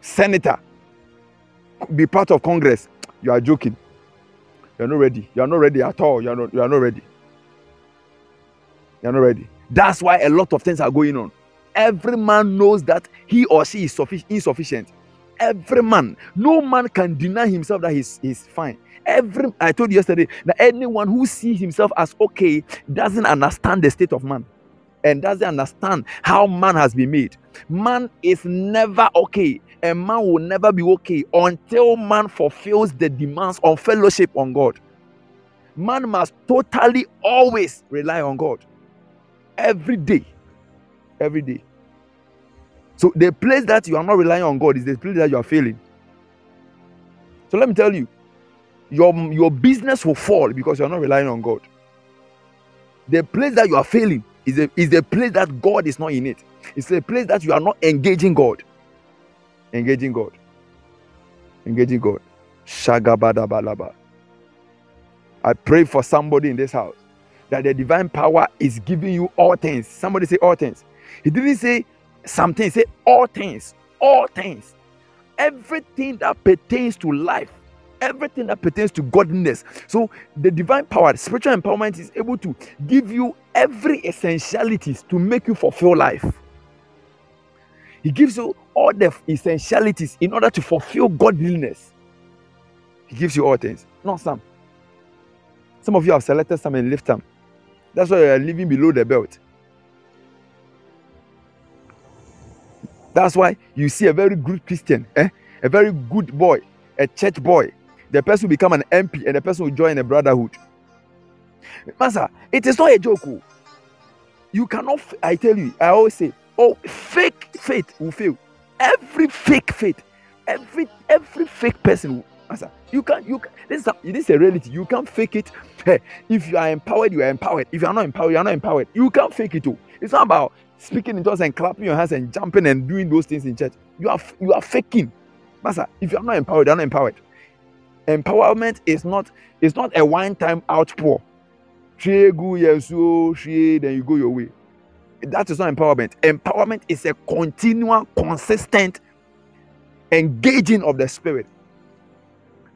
senator, be part of Congress. You are joking. You are not ready. You are not ready at all. You are not, you are not ready. You are not ready. That's why a lot of things are going on. Every man knows that he or she is insufficient. Every man, no man can deny himself that he's, he's fine. Every I told you yesterday that anyone who sees himself as okay doesn't understand the state of man and doesn't understand how man has been made. Man is never okay a man will never be okay until man fulfills the demands on fellowship on God. Man must totally always rely on God every day. Every day. So, the place that you are not relying on God is the place that you are failing. So, let me tell you, your, your business will fall because you are not relying on God. The place that you are failing is the, is the place that God is not in it. It's the place that you are not engaging God engaging God. Engaging God. Shagabadabalaba. I pray for somebody in this house that the divine power is giving you all things. Somebody say all things. He didn't say something, said all things. All things. Everything that pertains to life, everything that pertains to godliness. So the divine power, spiritual empowerment is able to give you every essentialities to make you fulfill life. He gives you all the essentialities in order to fulfill godliness. He gives you all things, not some. Some of you have selected some and left them. That's why you are living below the belt. That's why you see a very good Christian, eh? a very good boy, a church boy. The person will become an MP and the person will join a brotherhood. Master, it is not a joke. Oh. You cannot, I tell you, I always say, oh, fake faith will fail. Every fake faith, every every fake person Master, you can't. you can this is a, this is reality. You can't fake it. Hey, if you are empowered, you are empowered. If you are not empowered, you are not empowered. You can't fake it too. It's not about speaking in tongues and clapping your hands and jumping and doing those things in church. You are you are faking. Master, if you are not empowered, you are not empowered. Empowerment is not it's not a outpour. Go yesu she then you go your way. That is not empowerment. Empowerment is a continual, consistent engaging of the spirit.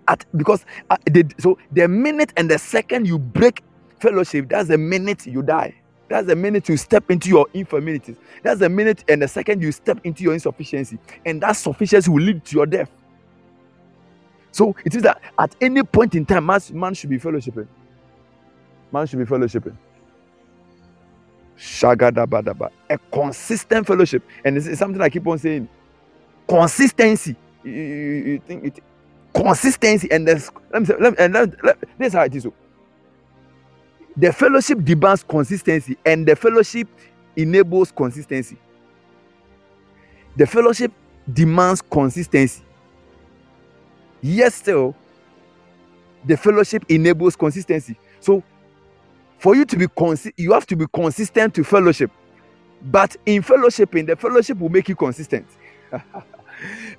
At because uh, the, so the minute and the second you break fellowship that's the minute you die. That's the minute you step into your infirmities. That's the minute and the second you step into your insufficiency. And that sufficiency will lead to your death. So it is that at any point in time man, man should be fellowshipping. Man should be fellowshipping shagadabadaba. A consistent fellowship. And it's, it's something i keep on saying. Consistency. You, you, you think it consistency and the let me say let and let, let, this is how it is oh. the fellowship demands consistency and the fellowship enables consistency. The fellowship demands consistency. Yes still the fellowship enables consistency. So for you to be consi- you have to be consistent to fellowship. But in fellowshipping the fellowship will make you consistent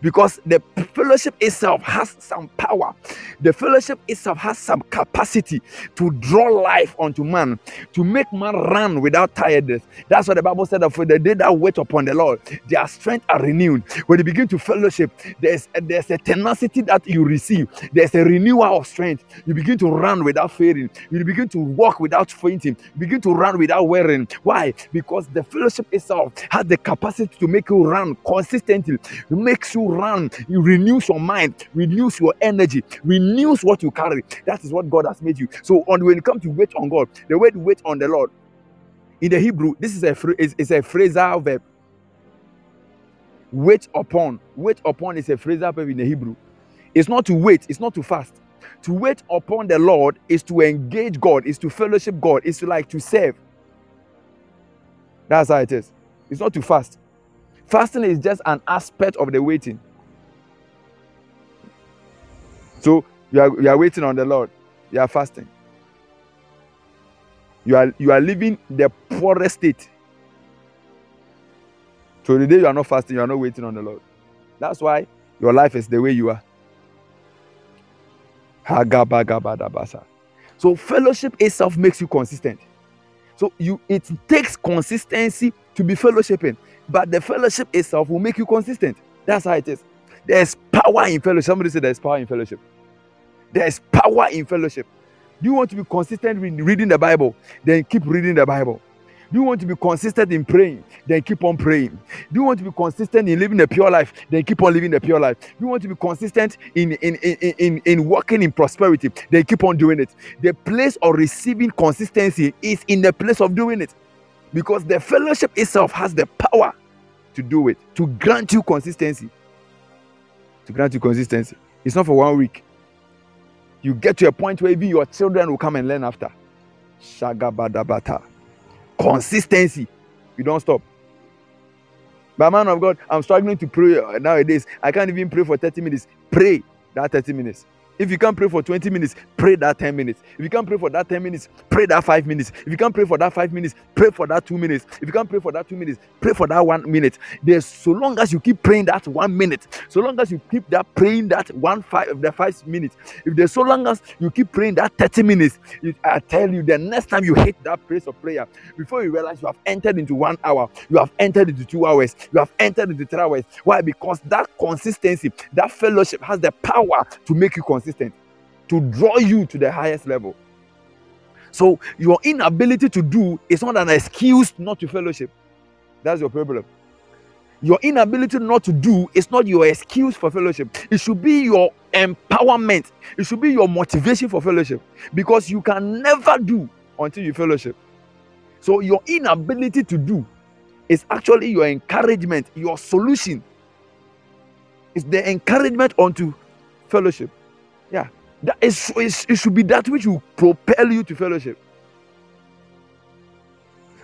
because the fellowship itself has some power. The fellowship itself has some capacity to draw life onto man, to make man run without tiredness. That's what the Bible said that for the day that wait upon the Lord, their strength are renewed. When you begin to fellowship, there's there's a tenacity that you receive. There's a renewal of strength. You begin to run without failing. You begin to walk without fainting. You begin to run without wearing. Why? Because the fellowship itself has the capacity to make you run consistently. It makes you run, it renews your mind, renews your energy, renews what you carry. That is what God has made you. So, on when you come to wait on God, the word wait on the Lord in the Hebrew, this is a is, is a phrasal verb. Wait upon, wait upon is a phrasal verb in the Hebrew. It's not to wait, it's not to fast. To wait upon the Lord is to engage God, is to fellowship God, is to like to serve. That's how it is. It's not to fast. Fasting is just an aspect of the waiting. So you are, you are waiting on the Lord. You are fasting. You are you are living the poorest state. So the day you are not fasting, you are not waiting on the Lord. That's why your life is the way you are. So fellowship itself makes you consistent. So you it takes consistency to be fellowshipping, but the fellowship itself will make you consistent. That's how it is. There's power in fellowship. Somebody said there's power in fellowship. There's power in fellowship. Do you want to be consistent in reading the Bible? Then keep reading the Bible. Do you want to be consistent in praying? Then keep on praying. Do you want to be consistent in living a pure life? Then keep on living a pure life. Do you want to be consistent in in in in, in working in prosperity? Then keep on doing it. The place of receiving consistency is in the place of doing it. Because the fellowship itself has the power to do it, to grant you consistency. To grant you consistency. It's not for one week you get to a point where even your children will come and learn after. Shagabadabata. Consistency. You don't stop. But man of God, I'm struggling to pray nowadays. I can't even pray for 30 minutes. Pray that 30 minutes. If you can't pray for 20 minutes, pray that 10 minutes. If you can't pray for that 10 minutes, pray that 5 minutes. If you can't pray for that 5 minutes, pray for that 2 minutes. If you can't pray for that 2 minutes, pray for that 1 minute. There's so long as you keep praying that 1 minute, so long as you keep that praying that 1 5 the 5 minutes. If there's so long as you keep praying that 30 minutes, I tell you the next time you hit that place of prayer, before you realize you have entered into 1 hour, you have entered into 2 hours, you have entered into 3 hours. Why? Because that consistency, that fellowship has the power to make you consistent consistent to draw you to the highest level. So your inability to do is not an excuse not to fellowship. That's your problem. Your inability not to do is not your excuse for fellowship. It should be your empowerment. It should be your motivation for fellowship because you can never do until you fellowship. So your inability to do is actually your encouragement, your solution. It's the encouragement onto fellowship. Yeah. That is, it should be that which will propel you to fellowship.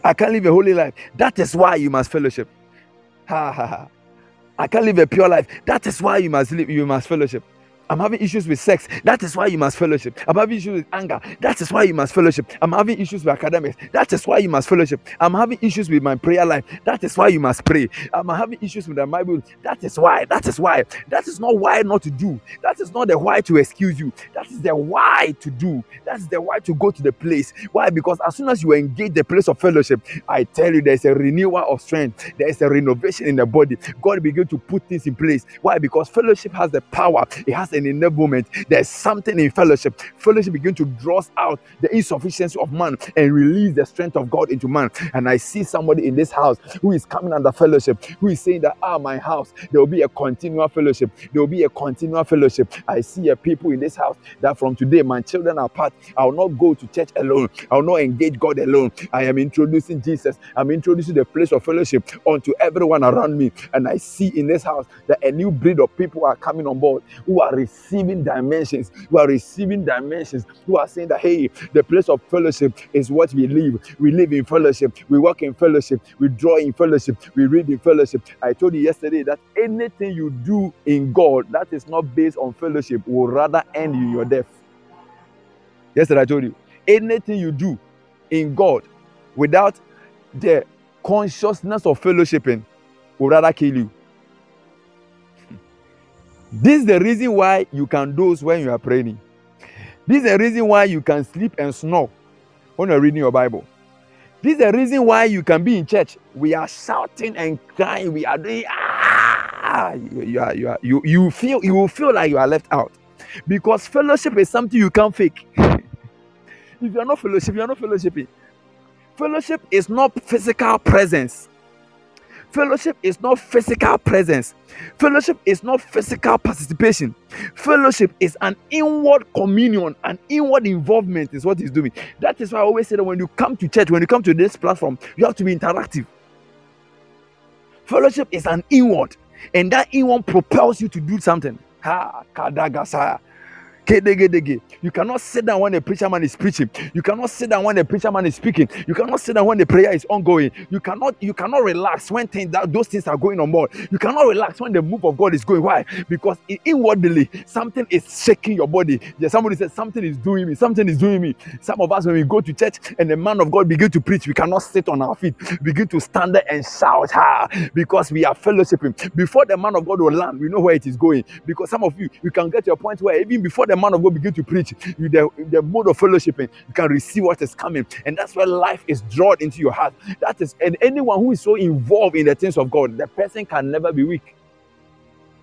I can't live a holy life. That is why you must fellowship. Ha ha ha. I can't live a pure life. That is why you must live, you must fellowship. I'm having issues with sex. That is why you must fellowship. I'm having issues with anger. That is why you must fellowship. I'm having issues with academics. That is why you must fellowship. I'm having issues with my prayer life. That is why you must pray. I'm having issues with the Bible. That is why. That is why. That is not why not to do. That is not the why to excuse you. That is the why to do. That's the why to go to the place. Why? Because as soon as you engage the place of fellowship, I tell you, there's a renewal of strength. There is a renovation in the body. God begin to put things in place. Why? Because fellowship has the power. It has an enablement. There's something in fellowship. Fellowship begin to draw out the insufficiency of man and release the strength of God into man. And I see somebody in this house who is coming under fellowship, who is saying that, ah, my house, there will be a continual fellowship. There will be a continual fellowship. I see a people in this house that from today, my children are part. I will not go to church alone. I will not engage God alone. I am introducing Jesus. I'm introducing the place of fellowship unto everyone around me. And I see in this house that a new breed of people are coming on board who are receiving dimensions, who are receiving dimensions, who are saying that, hey, the place of fellowship is what we live. We live in fellowship, we work in fellowship, we draw in fellowship, we read in fellowship. I told you yesterday that anything you do in God that is not based on fellowship will rather end in your death. Yesterday, I told you anything you do in God without the consciousness of fellowshipping will rather kill you. This is the reason why you can doze when you are praying. This is the reason why you can sleep and snore when you're reading your Bible. This is the reason why you can be in church. We are shouting and crying. We are doing ah. You, you are you are you you feel you will feel like you are left out because fellowship is something you can't fake. if you are not fellowship, you are not fellowshipping. Fellowship is not physical presence. Fellowship is not physical presence. Fellowship is not physical participation. Fellowship is an inward communion, an inward involvement, is what he's doing. That is why I always say that when you come to church, when you come to this platform, you have to be interactive. Fellowship is an inward, and that inward propels you to do something. Ha. You cannot sit down when the preacher man is preaching. You cannot sit down when the preacher man is speaking. You cannot sit down when the prayer is ongoing. You cannot you cannot relax when things that those things are going on board. You cannot relax when the move of God is going. Why? Because inwardly something is shaking your body. Yeah, somebody said something is doing me. Something is doing me. Some of us when we go to church and the man of God begin to preach, we cannot sit on our feet. begin to stand there and shout, ha, because we are fellowshipping. Before the man of God will land, we know where it is going. Because some of you, you can get to a point where even before the man of God begin to preach, with the, the mode of fellowshipping, you can receive what is coming. And that's where life is drawn into your heart. That is, and anyone who is so involved in the things of God, the person can never be weak.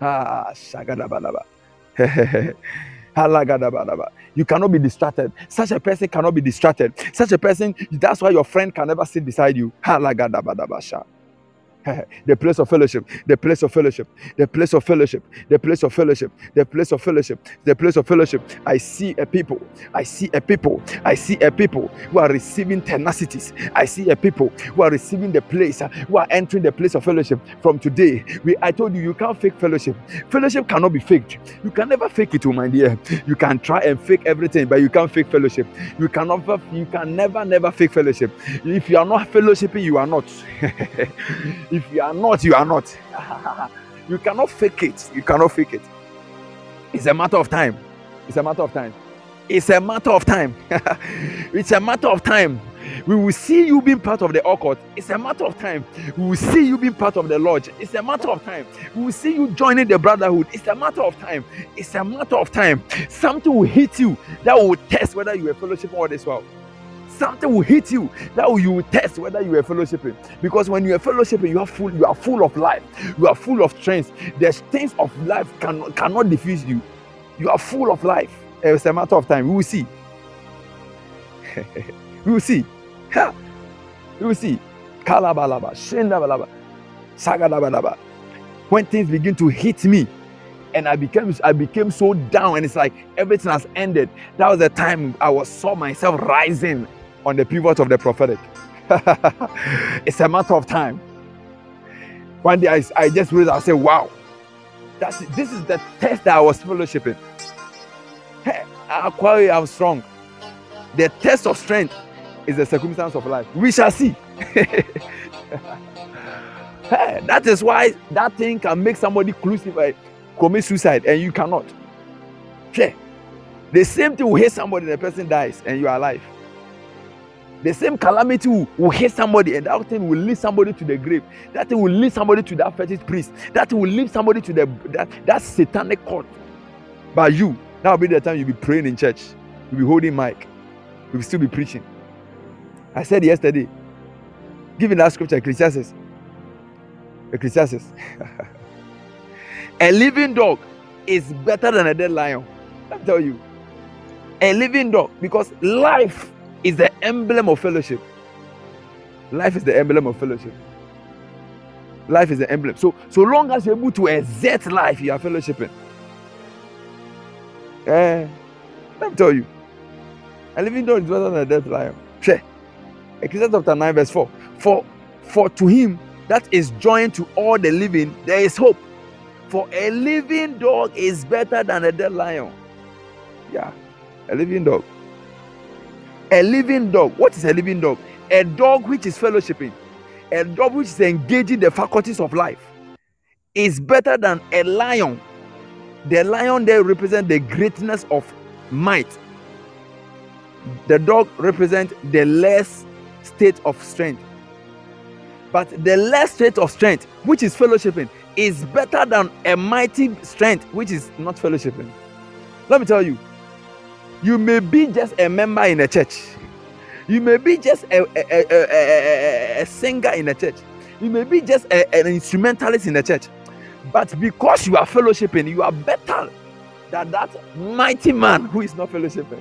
Ah, shagadabalaba. You cannot be distracted. Such a person cannot be distracted. Such a person, that's why your friend can never sit beside you the place of fellowship, the place of fellowship, the place of fellowship, the place of fellowship, the place of fellowship, the place of fellowship. I see a people, I see a people, I see a people who are receiving tenacities. I see a people who are receiving the place, uh, who are entering the place of fellowship from today. We, I told you, you can't fake fellowship. Fellowship cannot be faked. You can never fake it, oh my dear. You can try and fake everything, but you can't fake fellowship. You cannot, you can never, never fake fellowship. If you are not fellowshipping, you are not. If you are not, you are not. you cannot fake it. You cannot fake it. It's a matter of time. It's a matter of time. It's a matter of time. it's a matter of time. We will see you being part of the occult. It's a matter of time. We will see you being part of the lodge. It's a matter of time. We will see you joining the brotherhood. It's a matter of time. It's a matter of time. Something will hit you that will test whether you are fellowship or this world something will hit you that you will test whether you are fellowshipping. Because when you are fellowshipping you are full you are full of life. You are full of strength. The things of life cannot cannot defeat you. You are full of life. Eh, it's a matter of time. We will see. We will see. We will see. Kalabalaba shendabalaba sagadabalaba when things begin to hit me and I became I became so down, and it's like everything has ended. That was the time I was saw myself rising on the pivot of the prophetic. it's a matter of time. One day I, I just realized, I said, wow, that's this is the test that I was fellowshipping. Hey, I'm strong. The test of strength is the circumstance of life. We shall see. Hey, that is why that thing can make somebody crucify, commit suicide, and you cannot. Yeah. The same thing will hit somebody, the person dies, and you are alive. The same calamity will, will hit somebody, and that thing will lead somebody to the grave. That thing will lead somebody to that fetish priest. That will lead somebody to the that, that satanic court. But you, that will be the time you'll be praying in church. You'll be holding mic. You'll still be preaching. I said yesterday, giving that scripture, Ecclesiastes. Ecclesiastes. a living dog is better than a dead lion. Let me tell you. A living dog, because life is the emblem of fellowship. Life is the emblem of fellowship. Life is the emblem. So, so long as you're able to exert life, you are fellowshipping. Eh, let me tell you. A living dog is better than a dead lion. Share. Ecclesiastes chapter 9, verse 4. For for to him that is joined to all the living, there is hope. For a living dog is better than a dead lion. Yeah, a living dog. A living dog. What is a living dog? A dog which is fellowshipping, a dog which is engaging the faculties of life, is better than a lion. The lion there represents the greatness of might. The dog represents the less state of strength. But the less state of strength, which is fellowshipping, is better than a mighty strength, which is not fellowshipping. Let me tell you, you may be just a member in a church. You may be just a, a, a, a singer in a church. You may be just an instrumentalist in a church. But because you are fellowshipping, you are better than that mighty man who is not fellowshipping.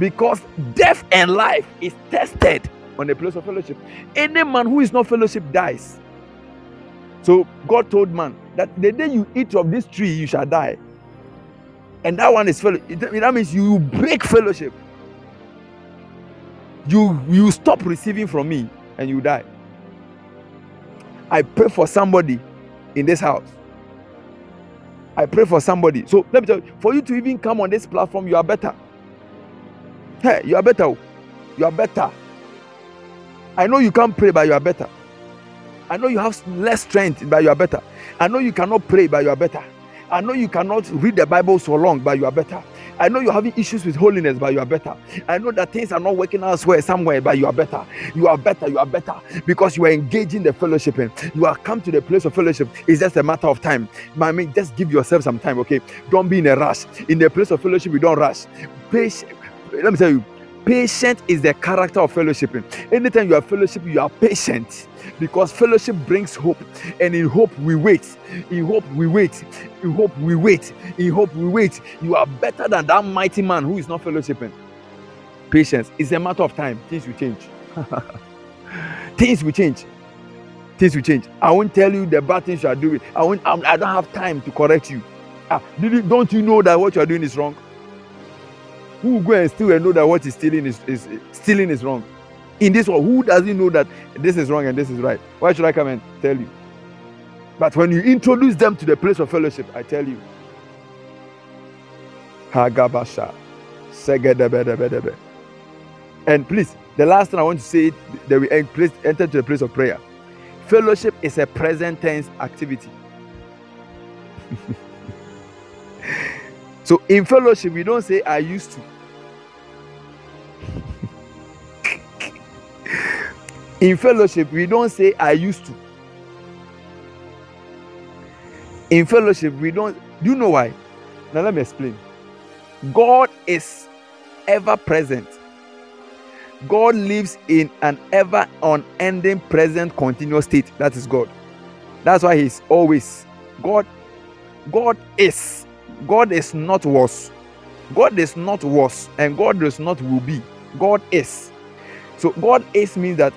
Because death and life is tested on the place of fellowship. Any man who is not fellowship dies. So God told man that the day you eat of this tree, you shall die and that one is fellowship. That means you break fellowship. You you stop receiving from me and you die. I pray for somebody in this house. I pray for somebody. So let me tell you, for you to even come on this platform, you are better. Hey, you are better. You are better. I know you can't pray, but you are better. I know you have less strength, but you are better. I know you cannot pray, but you are better. I know you cannot read the Bible so long, but you are better. I know you're having issues with holiness, but you are better. I know that things are not working elsewhere, somewhere, but you are better. You are better. You are better because you are engaging the fellowship. You are come to the place of fellowship. It's just a matter of time. I mean, just give yourself some time, okay? Don't be in a rush. In the place of fellowship, we don't rush. Patient. Let me tell you, patient is the character of fellowshipping. Anytime you are fellowship, you are patient. Because fellowship brings hope. And in hope we wait. In hope we wait. In hope we wait. In hope we wait. You are better than that mighty man who is not fellowshipping. Patience is a matter of time. Things will change. Things will change. Things will change. I won't tell you the bad things you are doing. I won't i don't have time to correct you. Ah don't you know that what you are doing is wrong who go and steal and know that what is stealing is, is stealing is wrong in this world, who doesn't know that this is wrong and this is right? Why should I come and tell you? But when you introduce them to the place of fellowship, I tell you. Hagabasha. And please, the last thing I want to say that we enter to the place of prayer. Fellowship is a present tense activity. so in fellowship, we don't say I used to. In fellowship, we don't say I used to. In fellowship, we don't. Do you know why? Now, let me explain. God is ever present. God lives in an ever unending present continuous state. That is God. That's why He's always God. God is. God is not was. God is not was, and God does not will be. God is. So God is means that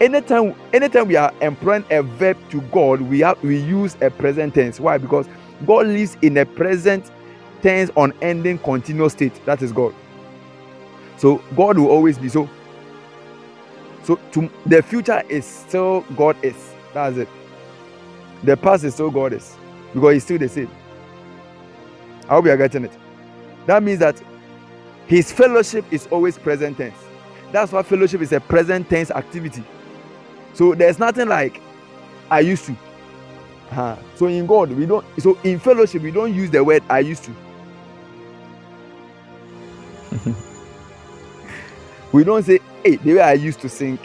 anytime anytime we are employing a verb to god we have we use a present tense. Why? Because god lives in a present tense unending continuous state. That is god. So god will always be. So so to the future is still god is. That's it. The past is still god is. Because he's still the same. I hope you are getting it. That means that his fellowship is always present tense that's why fellowship is a present tense activity. So there's nothing like I used to. Uh-huh. So in God, we don't. So in fellowship, we don't use the word I used to. we don't say, "Hey, the way I used to sing."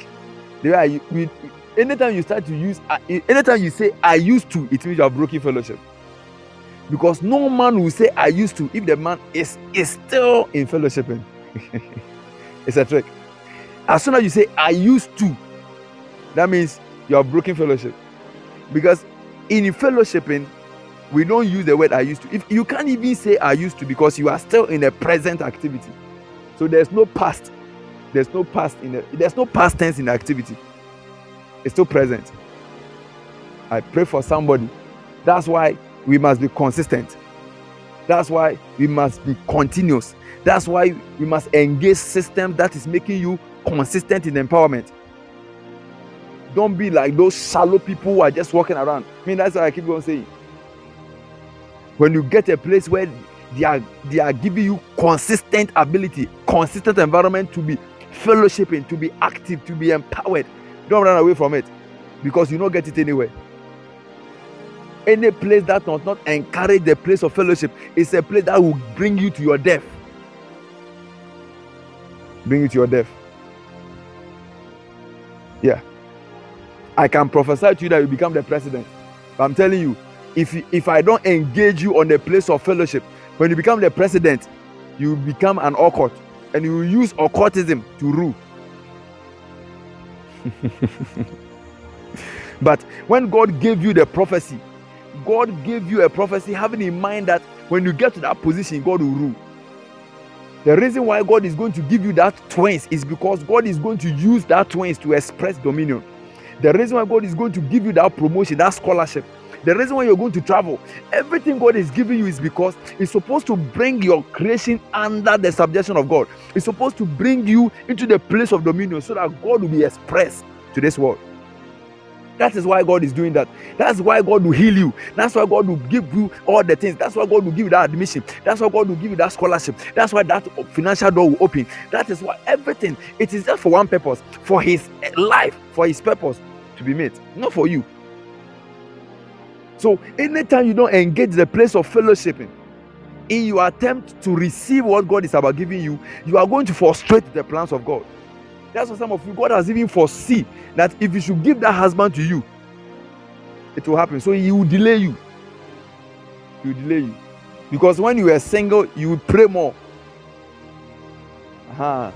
The way I we, anytime you start to use, uh, anytime you say "I used to," it means you have broken fellowship. Because no man will say "I used to" if the man is is still in fellowshipping. it's a trick. As soon as you say "I used to," that means you are broken fellowship. Because in fellowshipping, we don't use the word I used to. If you can't even say I used to because you are still in a present activity. So there's no past. There's no past in the there's no past tense in the activity. It's still present. I pray for somebody. That's why we must be consistent. That's why we must be continuous. That's why we must engage systems that is making you consistent in empowerment. Don't be like those shallow people who are just walking around. I mean, that's what I keep on saying. When you get a place where they are they are giving you consistent ability, consistent environment to be fellowshipping, to be active, to be empowered, don't run away from it because you don't get it anywhere. Any place that does not encourage the place of fellowship is a place that will bring you to your death. Bring you to your death. Yeah. I can prophesy to you that you become the president. But I'm telling you, if if I don't engage you on the place of fellowship, when you become the president, you become an occult and you use occultism to rule. but when God gave you the prophecy, God gave you a prophecy having in mind that when you get to that position, God will rule. The reason why God is going to give you that twins is because God is going to use that twins to express dominion. The reason why God is going to give you that promotion, that scholarship, the reason why you're going to travel, everything God is giving you is because it's supposed to bring your creation under the subjection of God. It's supposed to bring you into the place of dominion so that God will be expressed to this world. That is why God is doing that. That's why God will heal you. That's why God will give you all the things. That's why God will give you that admission. That's why God will give you that scholarship. That's why that financial door will open. That is why everything, it is just for one purpose, for his life, for his purpose to be made, not for you. So, anytime you don't engage the place of fellowshipping in your attempt to receive what God is about giving you, you are going to frustrate the plans of God. That's why some of you, God has even foreseen that if He should give that husband to you, it will happen. So He will delay you. He will delay you. Because when you are single, you will pray more. Uh-huh.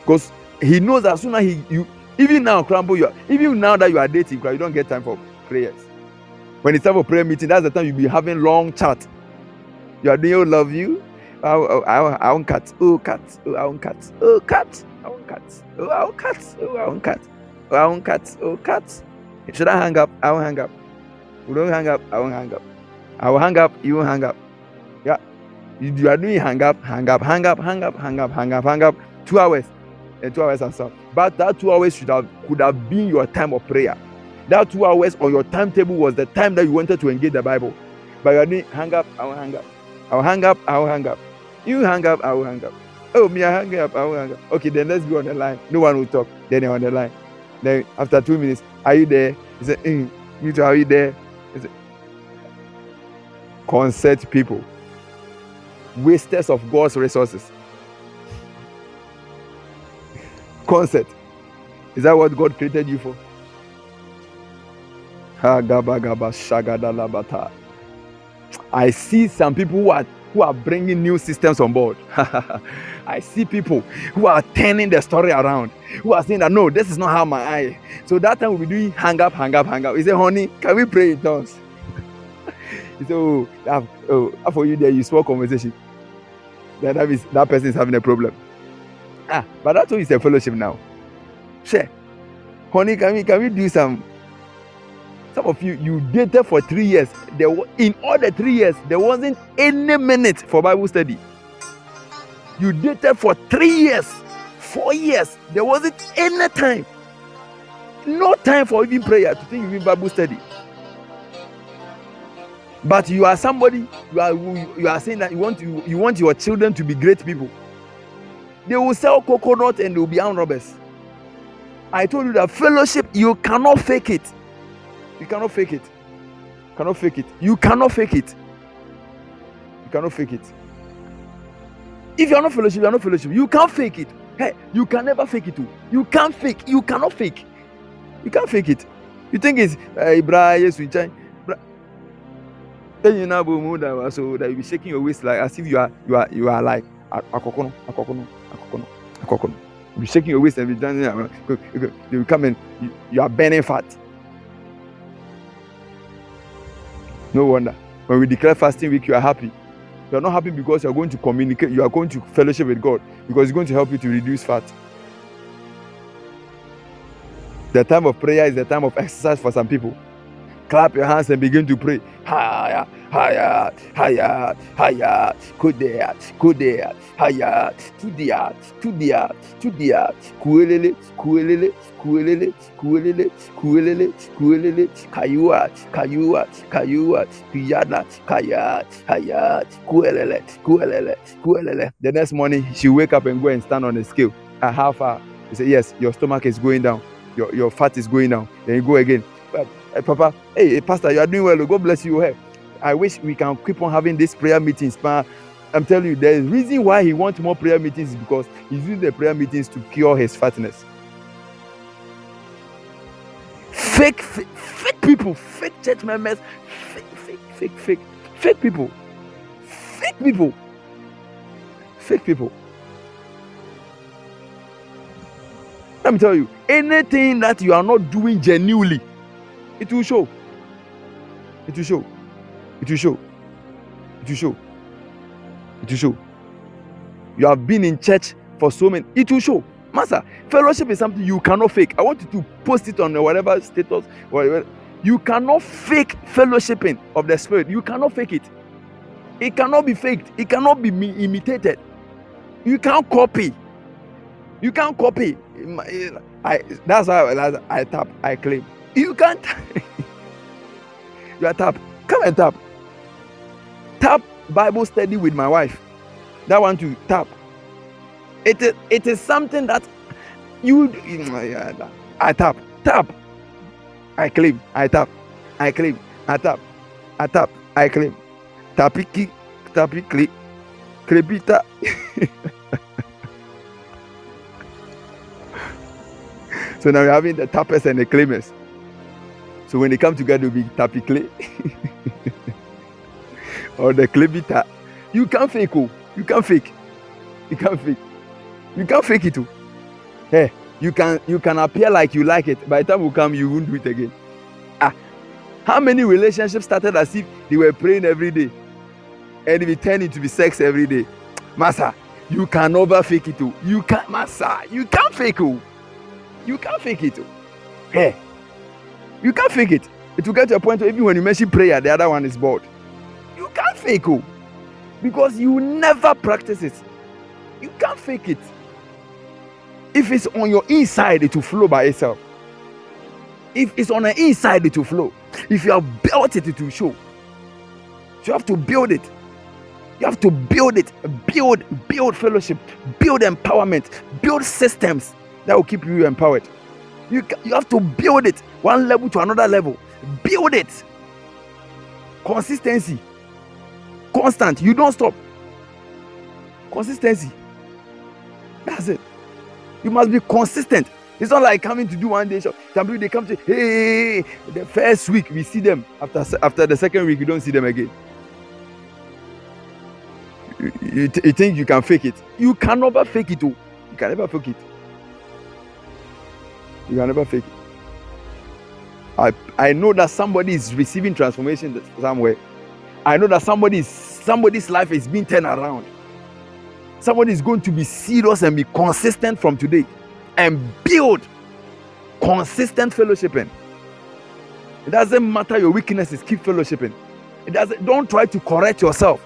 Because He knows as soon as He, you, even now, crumble, you are, even now that you are dating, you don't get time for prayers. When it's time for prayer meeting, that's the time you'll be having long chat. You are doing, oh, love you. Oh, oh, I, I want cat. Oh, cat. Oh, I want cat. Oh, cat. I want cat. Oh, I want cat. Oh, I want cat. Oh, I want cat. Oh, cat. Should I hang up? I won't hang up. We don't hang up. I won't hang up. I will hang up. You won't hang up. Yeah. You, you are doing hang up, hang up, hang up, hang up, hang up, hang up, hang up. Two hours. And two hours and so. But that two hours should have could have been your time of prayer. That two hours on your timetable was the time that you wanted to engage the Bible. But you're doing hang up, I will hang up. I will hang up, I will hang up. You hang up, I will hang up. Oh, me, I hang up, I hang up. Okay, then let's go on the line. No one will talk. Then you're on the line. Then after two minutes, are you there? He said, mm, you too, are you there? He said, concert people, wasters of God's resources. Concert. Is that what God created you for? I see some people who are who are bringing new systems on board. I see people who are turning the story around, who are saying that no, this is not how my eye. So that time we'll be doing hang up, hang up, hang up. He said, honey, can we pray in tongues? he said, oh, oh, for you there, you small conversation. That, that, is, that person is having a problem. Ah, but that's why it's a fellowship now. Share. Honey, can we can we do some some of you, you dated for three years. There, in all the three years, there wasn't any minute for Bible study. You dated for three years, four years. There wasn't any time. No time for even prayer to think even Bible study. But you are somebody. You are you are saying that you want you, you want your children to be great people. They will sell coconut and they will be armed robbers. I told you that fellowship you cannot fake it You cannot fake it. You cannot fake it. You cannot fake it. You cannot fake it. If you are not fellowship, you are not fellowship. You can't fake it. Hey, you can never fake it too. You can't fake. You cannot fake. You can't fake it. You think it's hey, bra, yes, we change. Then you know, so that you be shaking your waist like as if you are you are you are like akokono, akokono, akokono, akokono. You shaking your waist and be dancing. You will come and you, you are burning fat. No wonder when we declare fasting week, you are happy. You are not happy because you are going to communicate. You are going to fellowship with God because it's going to help you to reduce fat. The time of prayer is the time of exercise for some people. Clap your hands and begin to pray. Higher, higher, higher, higher. Good there, higher. To the to to the art. Kuelele, kuelele, kuelele, kuelele, kuelele, kuelele. Kayuat, kayuat, kayuat. Kuyana, kayat, hayat. Kuelele, kuelele, kuelele. The next morning, she wake up and go and stand on the scale. At how far? He said, Yes, your stomach is going down your, your fat is going down. Then you go again. Hey, Papa, hey, Pastor, you are doing well. God bless you. Hey, I wish we can keep on having these prayer meetings. I'm telling you, the reason why he wants more prayer meetings is because he's using the prayer meetings to cure his fatness. Fake, fake, fake people, fake church members, fake, fake, fake, fake, fake people, fake people, fake people. Let me tell you, anything that you are not doing genuinely, it will show. It will show. It will show. It will show. It will show. You have been in church for so many. It will show. Master, fellowship is something you cannot fake. I want you to post it on whatever status, whatever. You cannot fake fellowshipping of the spirit. You cannot fake it. It cannot be faked. It cannot be imitated. You can't copy. You can't copy. I that's why I, I tap, I claim. You can't. you are tap. Come and tap. Tap Bible study with my wife. That one to tap. It is it is something that you do. I tap. Tap. I claim. I tap. I claim. I tap. I tap. I claim. Tapiki. Tapiki. Krepita. So now we're having the tappers and the claimers. So when they come together, be tappy clay or the claybita. You can't fake, oh, you can't fake. You can't fake. You can't fake it. Oh. Hey, you can you can appear like you like it. By the time we come, you won't do it again. Ah, how many relationships started as if they were praying every day, and it turned into be sex every day? Massa, you can never fake it. Oh. You can't, Massa, you can't fake. Oh. You can't fake it. Oh. Hey, you can't fake it. It will get to a point where even when you mention prayer, the other one is bored. You can't fake it oh. because you never practice it. You can't fake it. If it's on your inside, it will flow by itself. If it's on the inside, it will flow. If you have built it, it will show. you have to build it. You have to build it. Build, build fellowship, build empowerment, build systems that will keep you empowered. You, you have to build it one level to another level. Build it. Consistency. Constant. You don't stop. Consistency. That's it. You must be consistent. It's not like coming to do one day show. Some people they come to hey, the first week we see them. After after the second week, you don't see them again. You, you, you think you can fake it? You can never fake it. Oh. You can never fake it. You can never fake it. I, I know that somebody is receiving transformation somewhere. I know that somebody's somebody's life is being turned around. Somebody is going to be serious and be consistent from today and build consistent fellowshipping. It doesn't matter your weaknesses, keep fellowshipping. It doesn't don't try to correct yourself.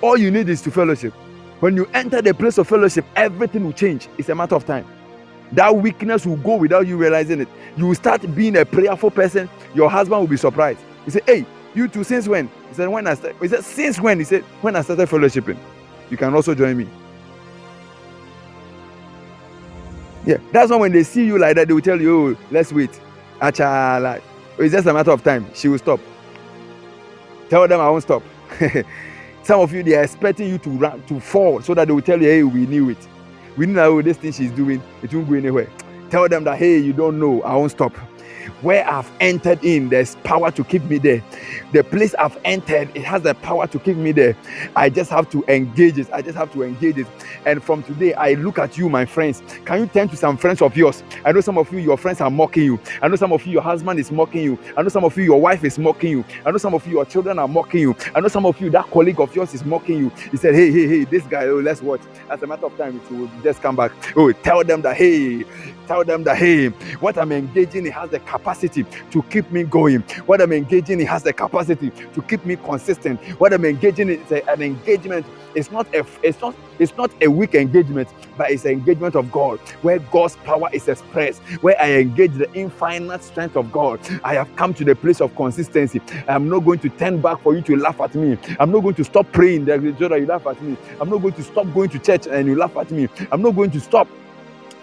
All you need is to fellowship. When you enter the place of fellowship, everything will change. It's a matter of time that weakness will go without you realizing it. You will start being a prayerful person. Your husband will be surprised. He said, Hey, you too, since when? He said, When I started. He said, Since when? He said, When I started fellowshipping. You can also join me. Yeah, that's why when they see you like that, they will tell you, Oh, let's wait. Acha, It's just a matter of time. She will stop. Tell them I won't stop. Some of you they are expecting you to run to fall so that they will tell you, hey, we knew it. We oh, this thing she's doing, it won't go anywhere. Tell them that hey, you don't know, I won't stop where I've entered in, there's power to keep me there. The place I've entered, it has the power to keep me there. I just have to engage it. I just have to engage it. And from today, I look at you, my friends. Can you turn to some friends of yours? I know some of you, your friends are mocking you. I know some of you, your husband is mocking you. I know some of you, your wife is mocking you. I know some of you, your children are mocking you. I know some of you, that colleague of yours is mocking you. He said, Hey, hey, hey, this guy, oh, let's watch. As a matter of time, it will just come back. Oh, tell them that, hey, tell them that, hey, what I'm engaging, it has the capacity to keep me going. What I'm engaging in has the capacity to keep me consistent. What I'm engaging in is an engagement. It's not a it's not it's not a weak engagement, but it's an engagement of God, where God's power is expressed, where I engage the infinite strength of God. I have come to the place of consistency. I'm not going to turn back for you to laugh at me. I'm not going to stop praying that you laugh at me. I'm not going to stop going to church and you laugh at me. I'm not going to stop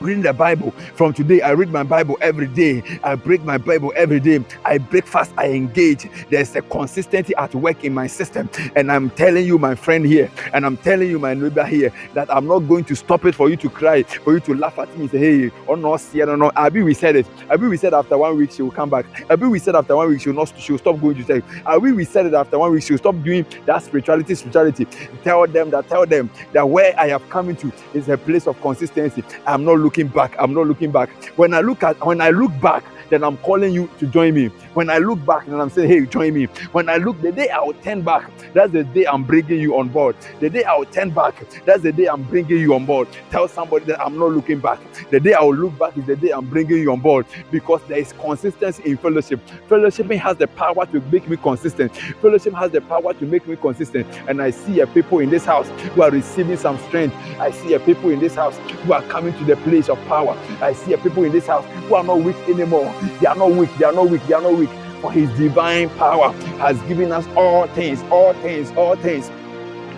reading the Bible. From today, I read my Bible every day. I break my Bible every day. I break fast. I engage. There's a consistency at work in my system. And I'm telling you, my friend here, and I'm telling you, my neighbor here, that I'm not going to stop it for you to cry, for you to laugh at me. Say, hey, oh no, see, no, no. Abi, we said it. Abi, we said after one week she will come back. Abi, we said after one week she will not. She will stop going to church. Abi, we said it after one week she will stop doing that spirituality. Spirituality. Tell them that. Tell them that where I have come into is a place of consistency. I'm not looking looking back. I'm not looking back. When I look at when I look back, then I'm calling you to join me. When I look back and I'm saying, hey, join me. When I look, the day I will turn back, that's the day I'm bringing you on board. The day I will turn back, that's the day I'm bringing you on board. Tell somebody that I'm not looking back. The day I will look back is the day I'm bringing you on board because there is consistency in fellowship. Fellowshipping has the power to make me consistent. Fellowship has the power to make me consistent. And I see a people in this house who are receiving some strength. I see a people in this house who are coming to the place of power. I see a people in this house who are not weak anymore. They are not weak. They are not weak. They are not weak. For his divine power has given us all things, all things, all things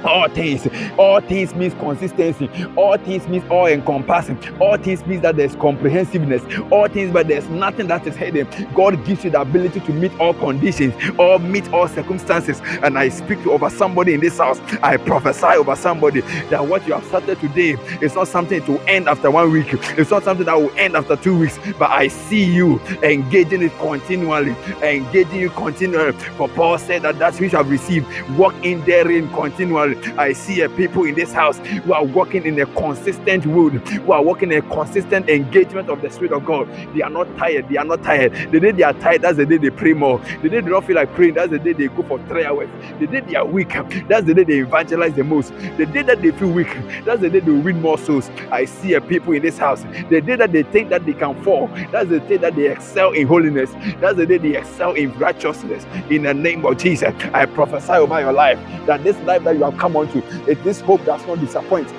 all things all things means consistency. All things means all encompassing. All things means that there's comprehensiveness. All things but there's nothing that is hidden. God gives you the ability to meet all conditions or meet all circumstances. And i speak to over somebody in this house. I prophesy over somebody that what you have started today is not something to end after one week. It's not something that will end after two weeks. But i see you engaging it continually engaging you continually. For paul said that that which i've received walk in therein continually I see a people in this house who are walking in a consistent wood, who are walking in a consistent engagement of the Spirit of God. They are not tired. They are not tired. The day they are tired, that's the day they pray more. The day they don't feel like praying, that's the day they go for three hours. The day they are weak, that's the day they evangelize the most. The day that they feel weak, that's the day they win more souls. I see a people in this house. The day that they think that they can fall, that's the day that they excel in holiness. That's the day they excel in righteousness. In the name of Jesus, I prophesy over your life that this life that you have come onto. It, this hope does not disappoint.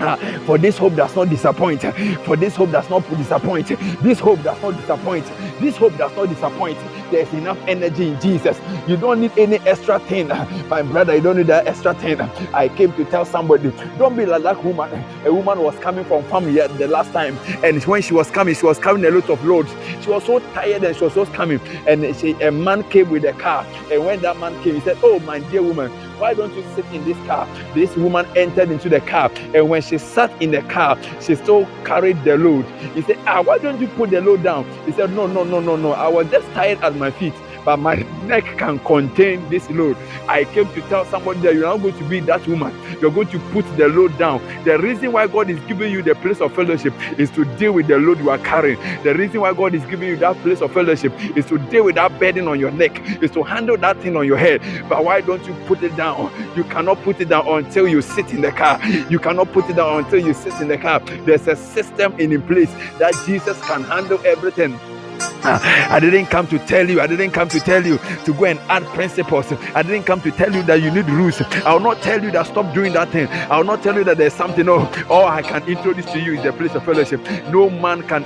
Uh, for this hope does not disappoint. For this hope does not disappoint. This hope does not disappoint. This hope does not disappoint. There's enough energy in Jesus. You don't need any extra thing. My brother, you don't need that extra thing. I came to tell somebody, don't be like that woman. A woman was coming from family the last time, and when she was coming, she was carrying a lot of loads. She was so tired and she was just coming. And she, a man came with a car. And when that man came, he said, Oh, my dear woman, why don't you sit in this car? This woman entered into the car, and when she sat in the car, she still carried the load. He said, Ah, why don't you put the load down? He said, No, no, no, no, no. I was just tired at my feet but my neck can contain this load. I came to tell somebody that you're not going to be that woman. You're going to put the load down. The reason why God is giving you the place of fellowship is to deal with the load you are carrying. The reason why God is giving you that place of fellowship is to deal with that burden on your neck, is to handle that thing on your head. But why don't you put it down? You cannot put it down until you sit in the car. You cannot put it down until you sit in the car. There's a system in place that Jesus can handle everything. I didn't come to tell you, I didn't come to tell you to go and add principles. I didn't come to tell you that you need rules. I will not tell you that stop doing that thing. I will not tell you that there's something, oh, all I can introduce to you is the place of fellowship. No man can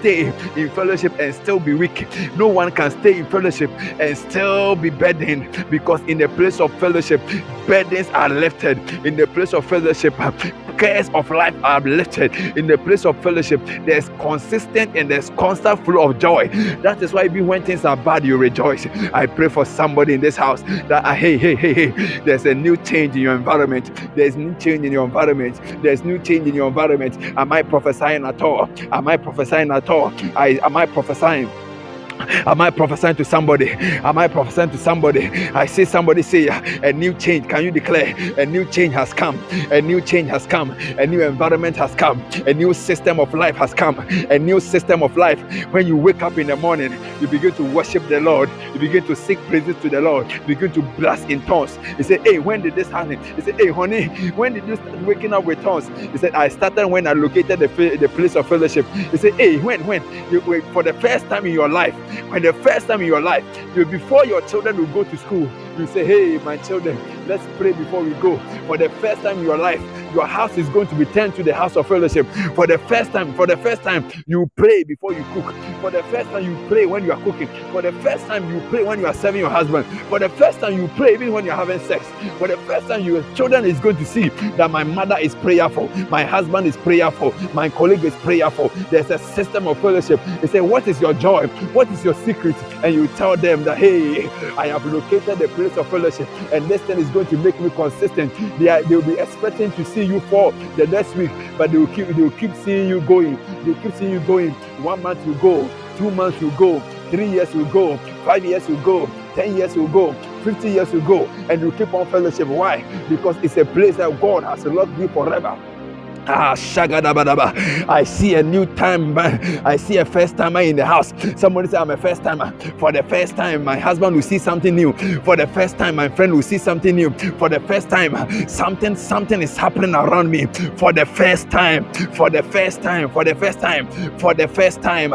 stay in fellowship and still be weak. No one can stay in fellowship and still be burdened because in the place of fellowship, burdens are lifted. In the place of fellowship, cares of life are lifted in the place of fellowship. There's consistent and there's constant flow of joy. That is why even when things are bad, you rejoice. I pray for somebody in this house that uh, hey, hey, hey, hey, there's a new change in your environment. There's new change in your environment. There's new change in your environment. Am I prophesying at all? Am I prophesying at all? I am I prophesying? Am I prophesying to somebody? Am I prophesying to somebody? I see somebody say a new change. Can you declare a new change has come? A new change has come. A new environment has come. A new system of life has come. A new system of life. When you wake up in the morning, you begin to worship the Lord. You begin to sing praises to the Lord. You begin to blast in tongues. You say, Hey, when did this happen? He said, Hey, honey, when did you start waking up with tongues? He said, I started when I located the, the place of fellowship. He said, Hey, when, when? You, for the first time in your life, when the first time in your life, before your children will go to school, you say, Hey, my children, let's pray before we go. For the first time in your life, your house is going to be turned to the house of fellowship. For the first time, for the first time, you pray before you cook. For the first time, you pray when you are cooking. For the first time, you pray when you are serving your husband. For the first time, you pray even when you're having sex. For the first time, your children is going to see that my mother is prayerful, my husband is prayerful, my colleague is prayerful. There's a system of fellowship. They say, What is your joy? What is your secret? And you tell them that, Hey, I have located the of fellowship, and this thing is going to make me consistent. They, are, they will be expecting to see you fall the next week, but they will keep they will keep seeing you going. They keep seeing you going. One month you go, two months you go, three years you go, five years you go, ten years you go, 50 years you go, and you keep on fellowship. Why? Because it's a place that God has loved you forever. Ah. I see a new time. I see a first timer in the house. Somebody say, I'm a first timer. For the first time, my husband will see something new. For the first time, my friend will see something new. For the first time, something, something is happening around me. For the first time, for the first time, for the first time, for the first time,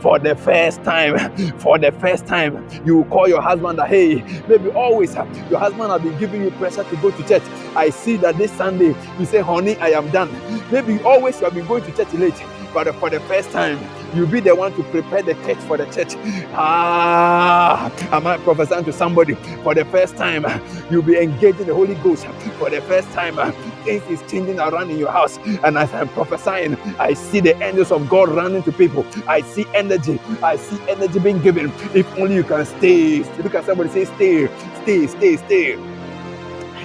for the first time, for the first time, you call your husband that hey, maybe always your husband has been giving you pressure to go to church. I see that this Sunday you say, honey, I am done. Maybe always you have been going to church late, but for the first time, you'll be the one to prepare the church for the church. Ah, am I prophesying to somebody? For the first time, you'll be engaging the Holy Ghost. For the first time, things is changing around in your house. And as I'm prophesying, I see the angels of God running to people. I see energy. I see energy being given. If only you can stay. Look at somebody say, stay, stay, stay, stay.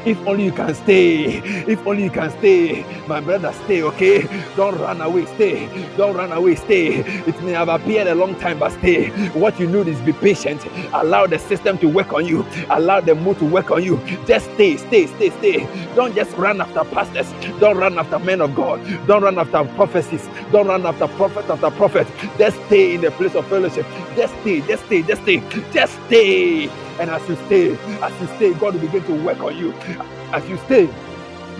If only you can stay. If only you can stay. My brother, stay, okay? Don't run away, stay. Don't run away, stay. It may have appeared a long time, but stay. What you need is be patient. Allow the system to work on you. Allow the mood to work on you. Just stay, stay, stay, stay. Don't just run after pastors. Don't run after men of God. Don't run after prophecies. Don't run after prophet after prophet. Just stay in the place of fellowship. Just stay, just stay, just stay. Just stay. And as you stay, as you stay, God will begin to work on you. As you stay,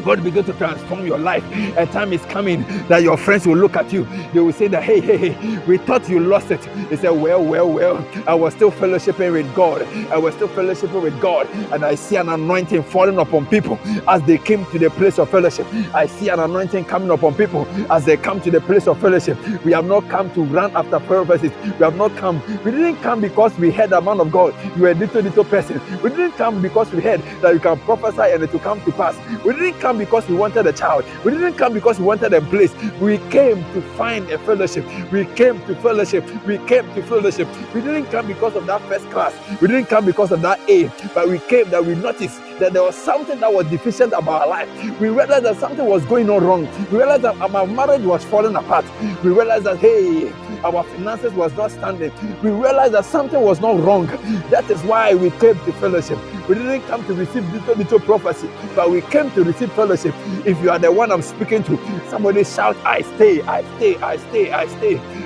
God begin to transform your life. A time is coming that your friends will look at you. They will say that, hey, hey, hey, we thought you lost it. They say, well, well, well, I was still fellowshipping with God. I was still fellowshipping with God. And I see an anointing falling upon people as they came to the place of fellowship. I see an anointing coming upon people as they come to the place of fellowship. We have not come to run after prophecies. We have not come. We didn't come because we heard the man of God. You were a little, little person. We didn't come because we heard that you can prophesy and it will come to pass. We didn't come because we wanted a child. We didn't come because we wanted a place. We came to find a fellowship. We came to fellowship. We came to fellowship. We didn't come because of that first class. We didn't come because of that A, but we came that we noticed that there was something that was deficient about our life. We realized that something was going on wrong. We realized that our marriage was falling apart. We realized that, hey, our finances was not standing. We realized that something was not wrong. That is why we came to fellowship. We didn't come to receive little, little prophecy, but we came to receive fellowship. If you are the one I'm speaking to, somebody shout, I stay, I stay, I stay, I stay.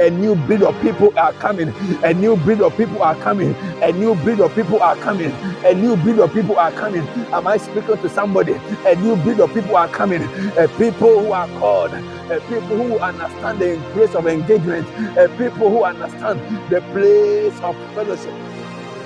A new breed of people are coming. A new breed of people are coming. A new breed of people are coming. A new breed of people are coming. Am I speaking to somebody? A new breed of people are coming. A people who are called. A people who understand the place of engagement. A people who understand the place of fellowship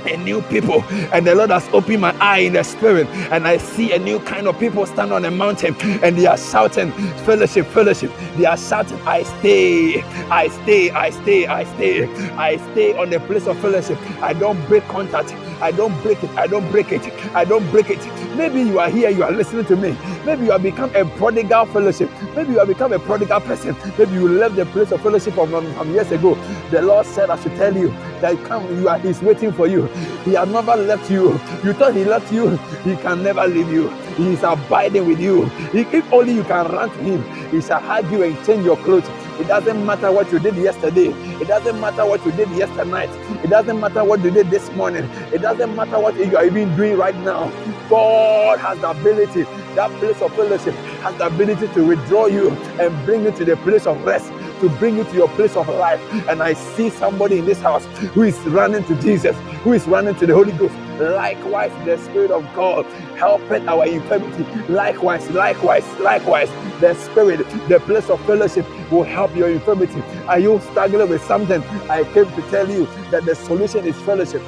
a new people. And the Lord has opened my eye in the spirit, and I see a new kind of people stand on a mountain and they are shouting, Fellowship, fellowship. They are shouting, I stay, I stay, I stay, I stay, I stay on the place of fellowship. I don't break contact. I don't break it. I don't break it. I don't break it. Maybe you are here, you are listening to me. Maybe you have become a prodigal fellowship. Maybe you have become a prodigal person. Maybe you left the place of fellowship from, from years ago. The Lord said, I should tell you that come, you are He's waiting for you. He has never left you. You thought He left you, He can never leave you. He is abiding with you. If only you can run to Him, He shall hug you and change your clothes. It doesn't matter what you did yesterday. It doesn't matter what you did yesterday night. It doesn't matter what you did this morning. It doesn't matter what you are even doing right now. God has the ability, that place of fellowship has the ability to withdraw you and bring you to the place of rest to bring you to your place of life. And I see somebody in this house who is running to Jesus, who is running to the Holy Ghost. Likewise, the Spirit of God helping our infirmity. Likewise, likewise, likewise, the Spirit, the place of fellowship will help your infirmity. Are you struggling with something? I came to tell you that the solution is fellowship.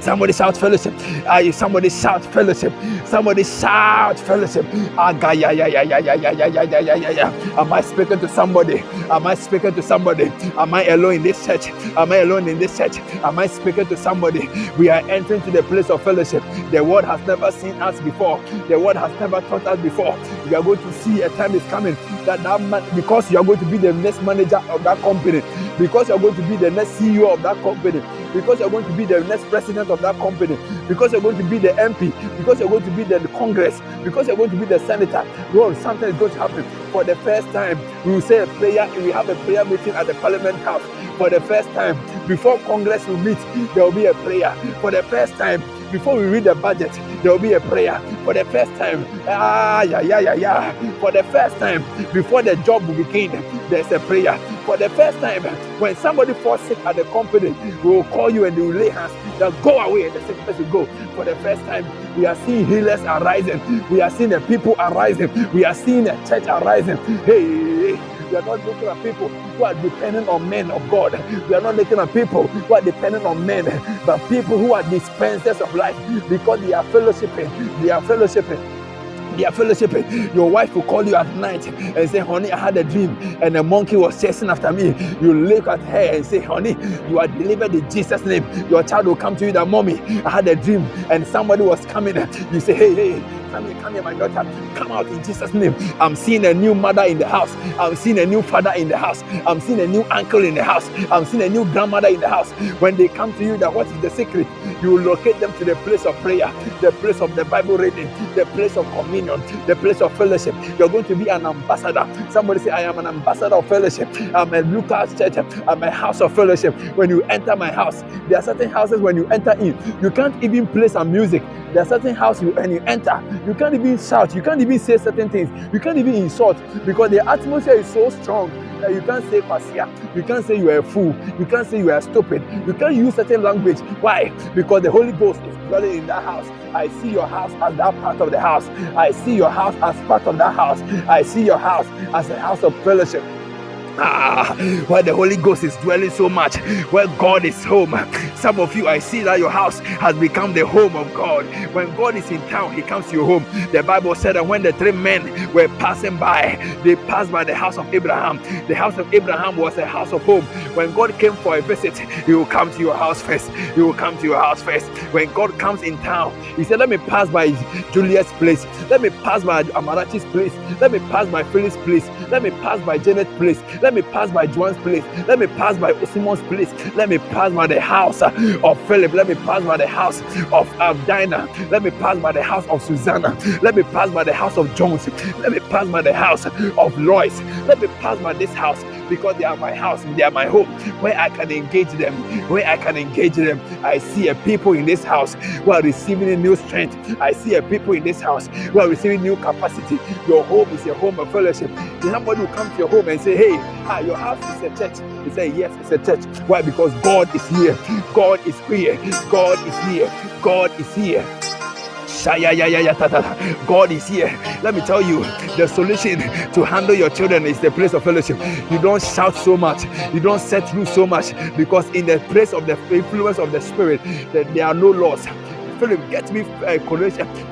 Somebody shout fellowship. Uh, somebody shout fellowship. Somebody shout fellowship. Uh, yeah, yeah, yeah, yeah, yeah, yeah, yeah, yeah, yeah, yeah, yeah. Am I speaking to somebody? Am I speaking to somebody? Am I alone in this church? Am I alone in this church? Am I speaking to somebody? We are entering to the place of fellowship. The world has never seen us before. The world has never taught us before. We are going to see a time is coming that that man, because you are going to be the next manager of that company, because you are going to be the next CEO of that company, because you're going to be the next president of that company, because you're going to be the MP, because you're going to be the Congress, because you're going to be the senator. Lord, something is going to happen. For the first time, we will say a prayer, we have a prayer meeting at the Parliament House. For the first time, before Congress will meet, there will be a prayer. For the first time, before we read the budget, there will be a prayer. For the first time, ah, yeah, yeah, yeah, yeah. For the first time, before the job will begin, there's a prayer. For the first time, when somebody falls sick at the company, we will call you and they will lay hands. They'll go away and the sick person go. For the first time, we are seeing healers arising. We are seeing the people arising. We are seeing the church arising. Hey, we are not looking at people who are dependent on men of God. We are not looking at people who are dependent on men, but people who are dispensers of life because they are fellowshipping. They are fellowshipping they are fellowshipping. Your wife will call you at night and say, Honey, I had a dream and a monkey was chasing after me. You look at her and say, Honey, you are delivered in Jesus' name. Your child will come to you that mommy, I had a dream and somebody was coming. You say, Hey, hey, Come here, come here, my daughter. Come out in Jesus' name. I'm seeing a new mother in the house. I'm seeing a new father in the house. I'm seeing a new uncle in the house. I'm seeing a new grandmother in the house. When they come to you, that what is the secret? You locate them to the place of prayer, the place of the Bible reading, the place of communion, the place of fellowship. You're going to be an ambassador. Somebody say, I am an ambassador of fellowship. I'm a Lucas church. I'm a house of fellowship. When you enter my house, there are certain houses when you enter in, you can't even play some music. There are certain houses when you enter, you can't even shout. You can't even say certain things. You can't even insult because the atmosphere is so strong that you can't say kwasia. You can't say you are a fool. You can't say you are stupid. You can't use certain language. Why? Because the Holy Ghost is dwelling in that house. I see your house as that part of the house. I see your house as part of that house. I see your house as a house of fellowship. Ah, where the Holy Ghost is dwelling so much, where God is home. Some of you, I see that your house has become the home of God. When God is in town, He comes to your home. The Bible said that when the three men were passing by, they passed by the house of Abraham. The house of Abraham was a house of home. When God came for a visit, He will come to your house first. He will come to your house first. When God comes in town, He said, Let me pass by Juliet's place. Let me pass by Amarachi's place. Let me pass by Phyllis' place. Let me pass by Janet's place. Let me pass by Joan's place. Let me pass by Simon's place. Let me pass by the house of Philip. Let me pass by the house of um, Dinah. Let me pass by the house of Susanna. Let me pass by the house of Jones. Let me pass by the house of Lois. Let me pass by this house because they are my house, they are my home, where I can engage them, where I can engage them. I see a people in this house who are receiving a new strength. I see a people in this house who are receiving new capacity. Your home is a home of fellowship. Somebody will come to your home and say, Hey, ah, your house is a church. He say, Yes, it's a church. Why? Because God is here. God is here. God is here. God is here. God is here. Let me tell you, the solution to handle your children is the place of fellowship. You don't shout so much, you don't set rules so much, because in the place of the influence of the Spirit, there are no laws. Philip, get me uh,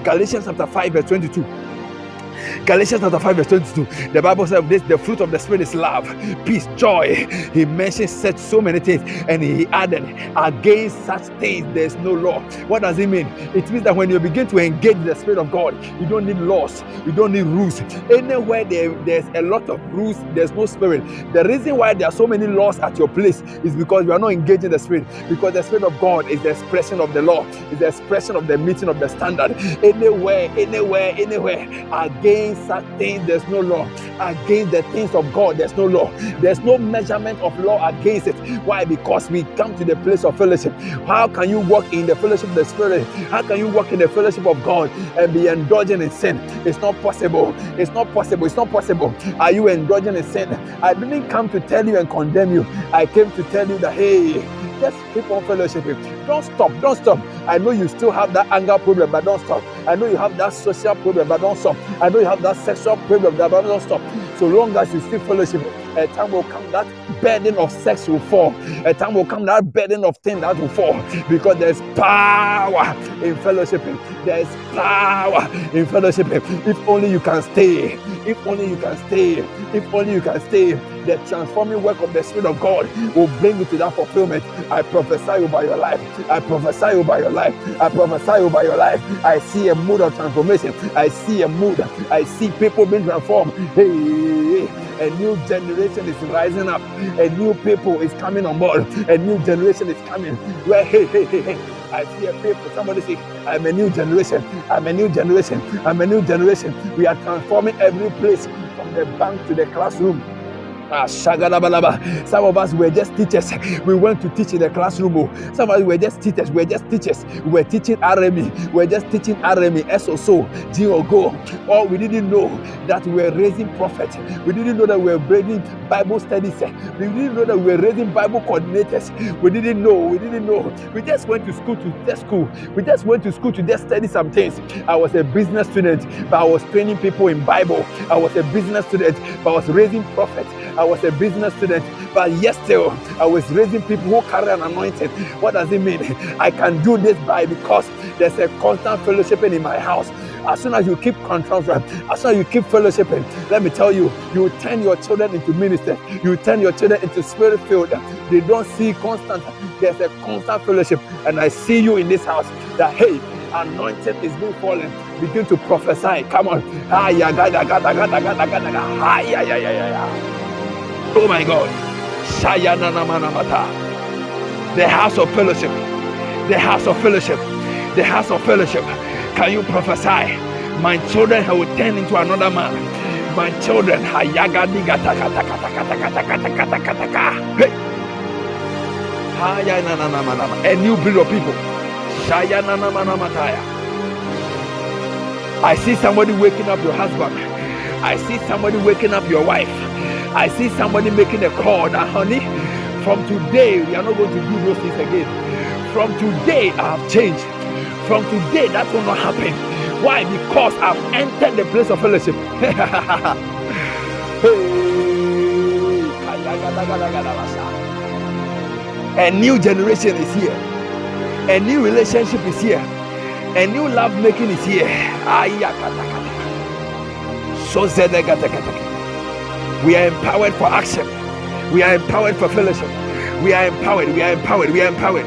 Galatians chapter 5, verse 22. Galatians chapter 5, verse 22. The Bible says this the fruit of the spirit is love, peace, joy. He mentioned such so many things, and he added, Against such things there's no law. What does it mean? It means that when you begin to engage the spirit of God, you don't need laws, you don't need rules. Anywhere there, there's a lot of rules, there's no spirit. The reason why there are so many laws at your place is because you are not engaging the spirit, because the spirit of God is the expression of the law, is the expression of the meeting of the standard. Anywhere, anywhere, anywhere, against such things, there's no law. Against the things of God, there's no law. There's no measurement of law against it. Why? Because we come to the place of fellowship. How can you walk in the fellowship of the Spirit? How can you walk in the fellowship of God and be indulging in sin? It's not possible. It's not possible. It's not possible. Are you indulging in sin? I didn't come to tell you and condemn you. I came to tell you that, hey, just keep on fellowshipping. Don't stop. Don't stop. I know you still have that anger problem, but don't stop. I know you have that social problem, but don't stop. I know you have that sexual problem, but don't stop. So long as you still fellowship, a time will come that burden of sex will fall. A time will come that burden of thing that will fall because there's power in fellowshipping. There's power in fellowshipping. If only you can stay. If only you can stay. If only you can stay. The transforming work of the Spirit of God will bring you to that fulfillment. I prophesy over your life. I prophesy over your life. I prophesy over your life. I see a mood of transformation. I see a mood. I see people being transformed. Hey, a new generation is rising up. A new people is coming on board. A new generation is coming. Where hey, hey, hey, hey. I see a people. Somebody say, I'm a new generation. I'm a new generation. I'm a new generation. We are transforming every place from the bank to the classroom. Ah, Some of us were just teachers. We went to teach in the classroom. Oh. Some of us were just teachers. We were just teachers. We were teaching RME. We were just teaching RME, SOSO, GOGO. Or Go. Or we didn't know that we were raising prophets. We didn't know that we were raising Bible studies. We didn't know that we were raising Bible coordinators. We didn't know. We didn't know. We just went to school to test school. We just went to school to just study some things. I was a business student, but I was training people in Bible. I was a business student, but I was raising prophets. I was a business student, but still I was raising people who carry an anointing. What does it mean? I can do this by because there's a constant fellowshipping in my house. As soon as you keep contrast, as soon as you keep fellowshipping, let me tell you, you turn your children into ministers. You turn your children into spirit filled. They don't see constant. There's a constant fellowship, and I see you in this house. That hey, anointed is being fallen. Begin to prophesy. Come on. Oh my God. The house of fellowship. The house of fellowship. The house of fellowship. Can you prophesy? My children will turn into another man. My children. Hey. A new breed of people. I see somebody waking up your husband. I see somebody waking up your wife. I see somebody making a call that, honey, from today, we are not going to do those things again. From today, I have changed. From today, that will not happen. Why? Because I've entered the place of fellowship. A new generation is here. A new relationship is here. A new love making is here. So we are empowered for action. We are empowered for fellowship. We are empowered. We are empowered. We are empowered.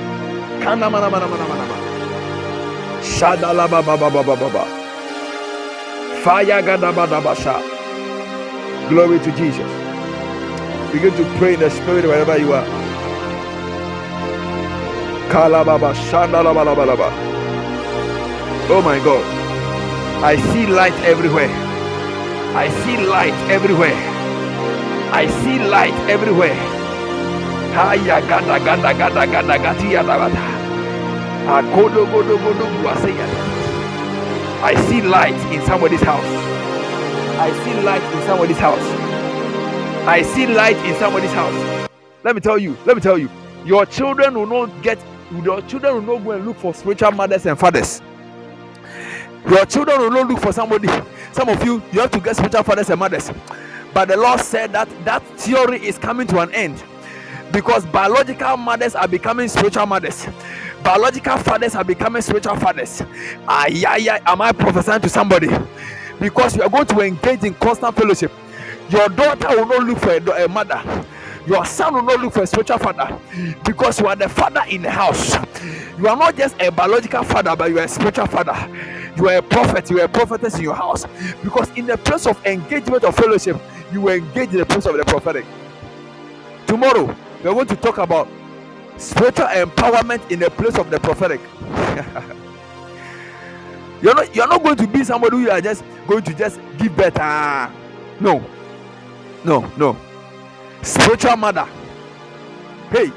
Shadala Fire gadabadabasha. Glory to Jesus. Begin to pray in the spirit wherever you are. Kalababa Shandalabalaba. Oh my God. I see light everywhere. I see light everywhere. I see light everywhere. I see light in somebody's house. I see light in somebody's house. I see light in somebody's house. Let me tell you. Let me tell you. Your children will not get. Your children will not go and look for spiritual mothers and fathers. Your children will not look for somebody. Some of you, you have to get spiritual fathers and mothers. But the Lord said that that theory is coming to an end because biological mothers are becoming spiritual mothers. Biological fathers are becoming spiritual fathers. Ah, yeah, yeah. Am I prophesying to somebody? because you are going to engage in constant fellowship. Your daughter will not look for a, a mother. Your son will not look for a spiritual father because you are the father in the house. You are not just a biological father, but you are a spiritual father. You are a prophet, you are a prophetess in your house because in the place of engagement of fellowship, you will engage in the place of the prophetic. Tomorrow, we are going to talk about spiritual empowerment in the place of the prophetic. you're not you're not going to be somebody who you are just going to just give better. Ah, no, no, no. Spiritual mother. Hey,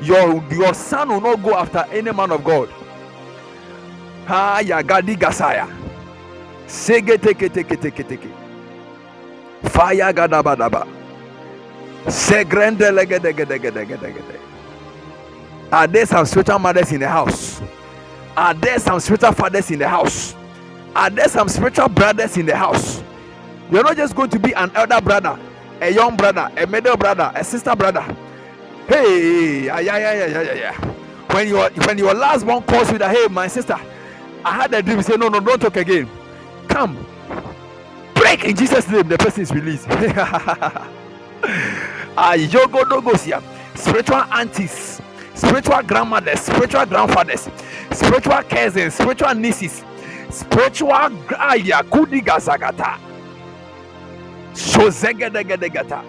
your your son will not go after any man of God. Ha ya gadi gasaya. Sege teke teke teke teke. Fire gadabadaba. Segrende legedegedegedegede. Are there some spiritual mothers in the house? Are there some spiritual fathers in the house? Are there some spiritual brothers in the house? You're not just going to be an elder brother, a young brother, a middle brother, a sister brother. Hey, yeah, yeah, yeah, yeah, yeah. When your when your last one calls you that, hey, my sister, I had a dream. Say, no, no, don't talk again. Come, break in Jesus' name. The person is released. Ah, yogo dogosia, spiritual aunties, spiritual grandmothers, spiritual grandfathers, spiritual cousins, spiritual nieces, spiritual aya kudiga zagata. Shozegedegedegata.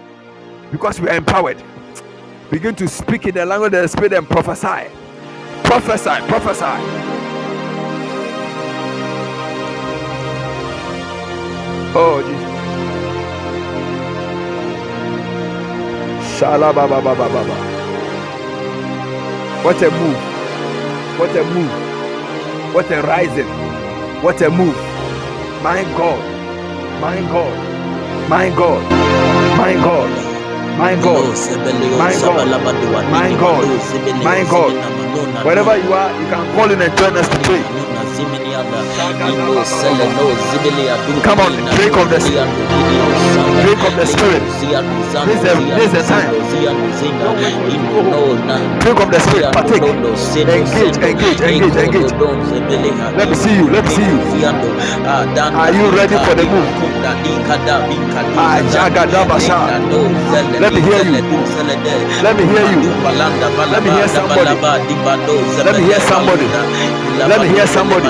Because we are empowered. Begin to speak in the language of the spirit and prophesy. Prophesy, prophesy. Oh Jesus. Shalabababababa. What a move. What a move. What a rising. What a move. My God. My God. My God. My God. My God. My God. My God. My God. Wherever you are, you can call in and join us to pray. Come on, drink of the spirit. Drink of the spirit. This is the, this is the time. Drink of the spirit. Partake. Engage, engage, engage, engage. Let me see you. Let me see you. Are you ready for the move? Let me hear you. Let me hear you. Let me hear somebody. Let me hear somebody. Let me hear somebody.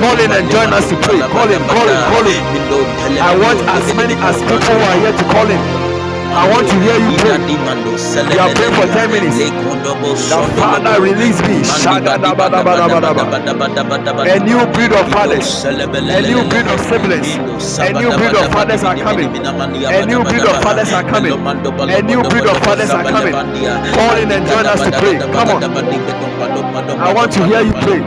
Call in and join us to pray. Call in, call in, call in. I want as many as people who are here to call in. I want to hear you pray. You are praying for 10 minutes. The Father release me. A new breed of fathers. A new breed of siblings. A new breed of fathers are coming. A new breed of fathers are coming. A new breed of fathers are coming. Call in and join us to pray. Come on. I want to hear you pray.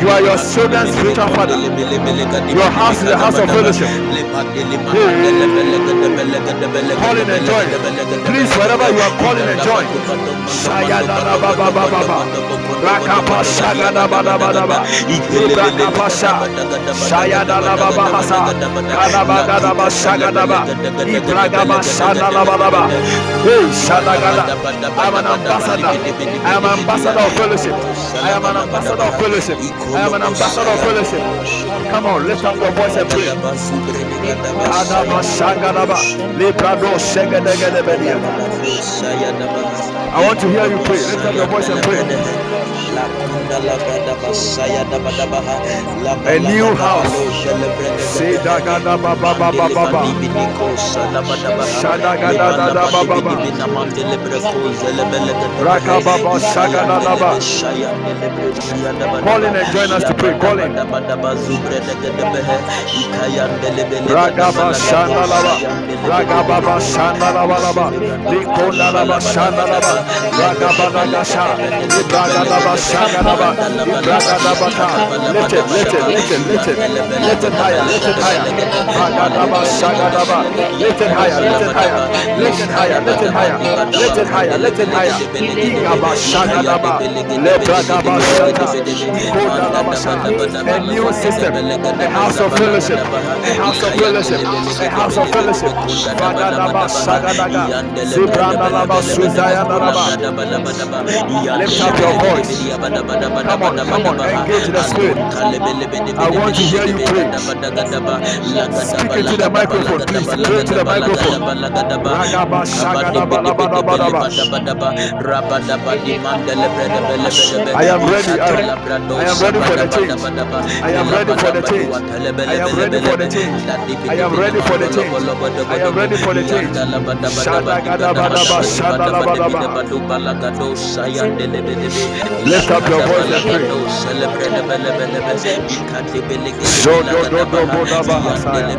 You are your children's spiritual father. Your house is a house of fellowship. Calling and join. Please, wherever you are calling and join. Shayadana baba baba baba. Rakapa shagada bada bada bada. Rakapa sha. Shayadana baba hasa. Kadaba gadaba shagada ba. Ibragaba shadana bada ba. Hey, shadagada. I'm an ambassador. I am an ambassador of fellowship. I am an ambassador of fellowship. I am an ambassador of fellowship. Come on, lift up your voice and pray. I want to hear you pray. Lift up your voice and pray. A new house. Sedagada baba baba baba. Shadagada dada baba baba. Raka baba shagada baba. Call in and join us to pray. Call in. Raka baba shanda lava. Raka baba shanda lava lava. Likonda lava shanda lava. Raka baba shanda. Raka baba shagadaba, ragadabata. Lift it, lift it, lift it, lift it, lift it higher, lift it higher. Ragadaba, shagadaba. Lift it higher, lift it higher, lift it higher, lift it higher, lift it higher, lift it higher. Igaba, shagadaba, ikodalaba, shata. A new system, a house of fellowship, a house of fellowship, a house of fellowship. Ragadaba, shagadaga, zibrandalaba, suzayadalaba. Lift up your voice. Come on, come on, engage the. I want to hear you pray. Speak into the microphone, the microphone. I am ready. I, am ready for the change. I am ready for the change. I am ready for the change. I am ready for the change. I am ready for the change. Lift up your voice and pray. Shodododobodaba hasaya.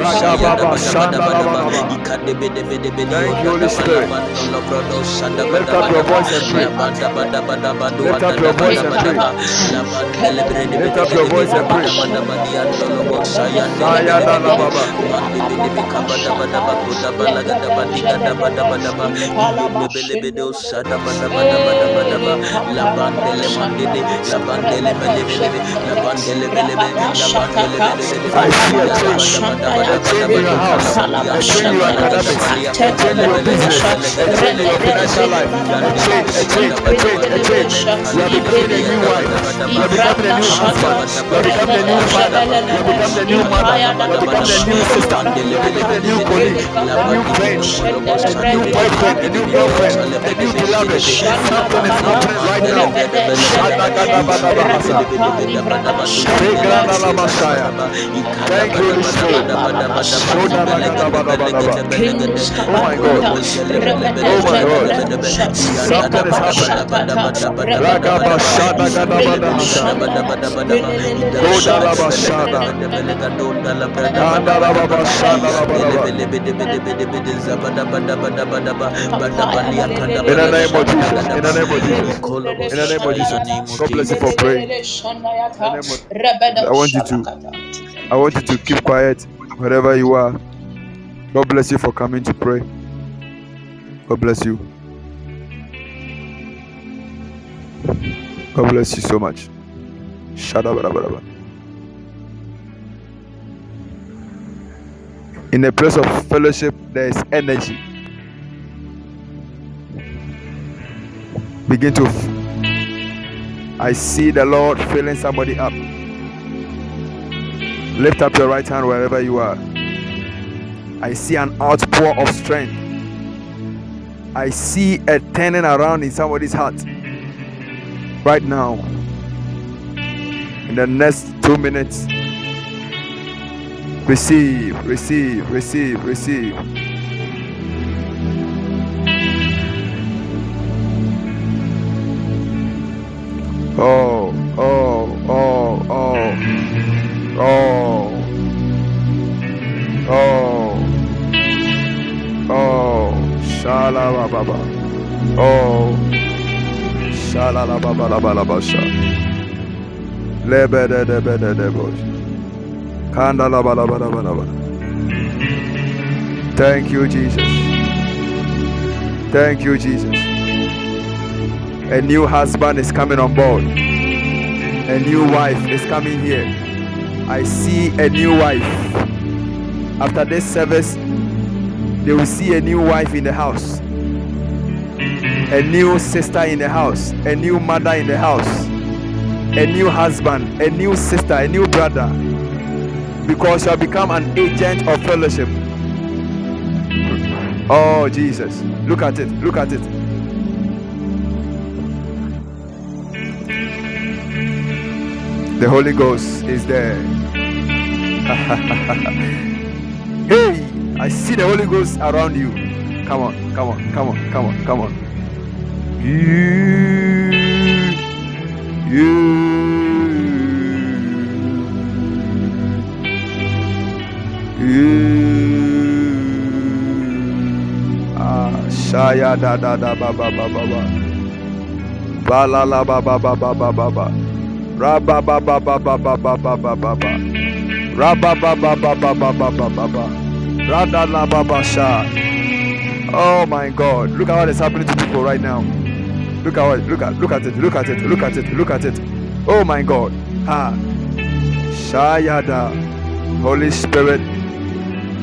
Ragababa, shandalabadaba. Thank you, Holy Spirit. Lift up your voice and pray. Lift up your voice and pray. Lift up your voice and pray. Sayadalababa. I see a change. A change in your house. A change in your academics. A change in your business. A change in your financial life. A change, a change, a change, a change. You are becoming a new wife. You are becoming a new husband. You are becoming a new father. You are becoming a new mother. You are becoming a new sister. You are becoming a new colleague. A new friend. A new boyfriend. A new girlfriend. A new beloved. Something is happening right now. Shadagadabadabahasa. Shegranalamasaya. Thank you. Oh my God. Oh my God. Happening. In the name of Jesus. In the name of Jesus. In the name of Jesus. God bless you for praying. I want you to I want you to keep quiet wherever you are. God bless you for coming to pray. God bless you. God bless you so much. In a place of fellowship, there is energy. Begin to. I see the Lord filling somebody up. Lift up your right hand wherever you are. I see an outpour of strength. I see a turning around in somebody's heart right now. In the next two minutes, receive, receive, receive, receive. Oh, oh, oh, oh, oh, oh, oh, shala baba, oh, shala la baba la baba la basha, lebe de de de bosh, kanda la baba la baba la baba. Thank you, Jesus. Thank you, Jesus. A new husband is coming on board. A new wife is coming here. I see a new wife. After this service, they will see a new wife in the house, a new sister in the house, a new mother in the house, a new husband, a new sister, a new brother. Because you have become an agent of fellowship. Oh, Jesus. Look at it. Look at it. The Holy Ghost is there. hey, I see the Holy Ghost around you. Come on, come on, come on, come on, come on. You, you, you. Ah, shaya da da da ba ba ba ba ba. Bala la ba ba ba ba ba ba ba. Rabba ba ba ba ba ba ba ba ba ba ba. Rabba ba ba ba ba ba ba ba ba ba. Rada la ba ba sha. Oh my God! Look at what is happening to people right now. Look at what. Look at. Look at it. Look at it. Look at it. Look at it. Oh my God! Ha. Shayada. Holy Spirit.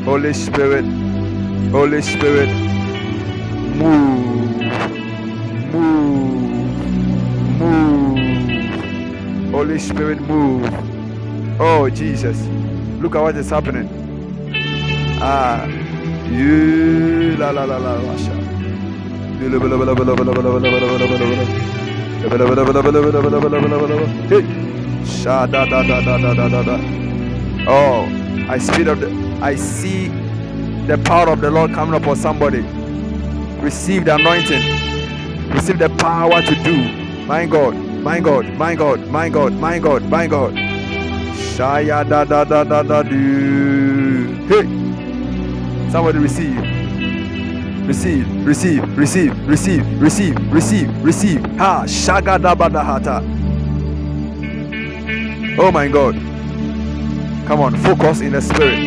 Holy Spirit. Holy Spirit. Move. Holy Spirit, move. Oh, Jesus. Look at what is happening. Ah. You. La la la la. Hey. Oh, I speed up the, I see the power of the Lord coming upon somebody. Receive the anointing. Receive the power to do. My God my God, my God, my God, my God, my God. Shaya da da da da da do. Hey. Somebody receive. Receive, receive, receive, receive, receive, receive, receive. Ha, shaga da ba da hata. Oh my God. Come on, focus in the spirit.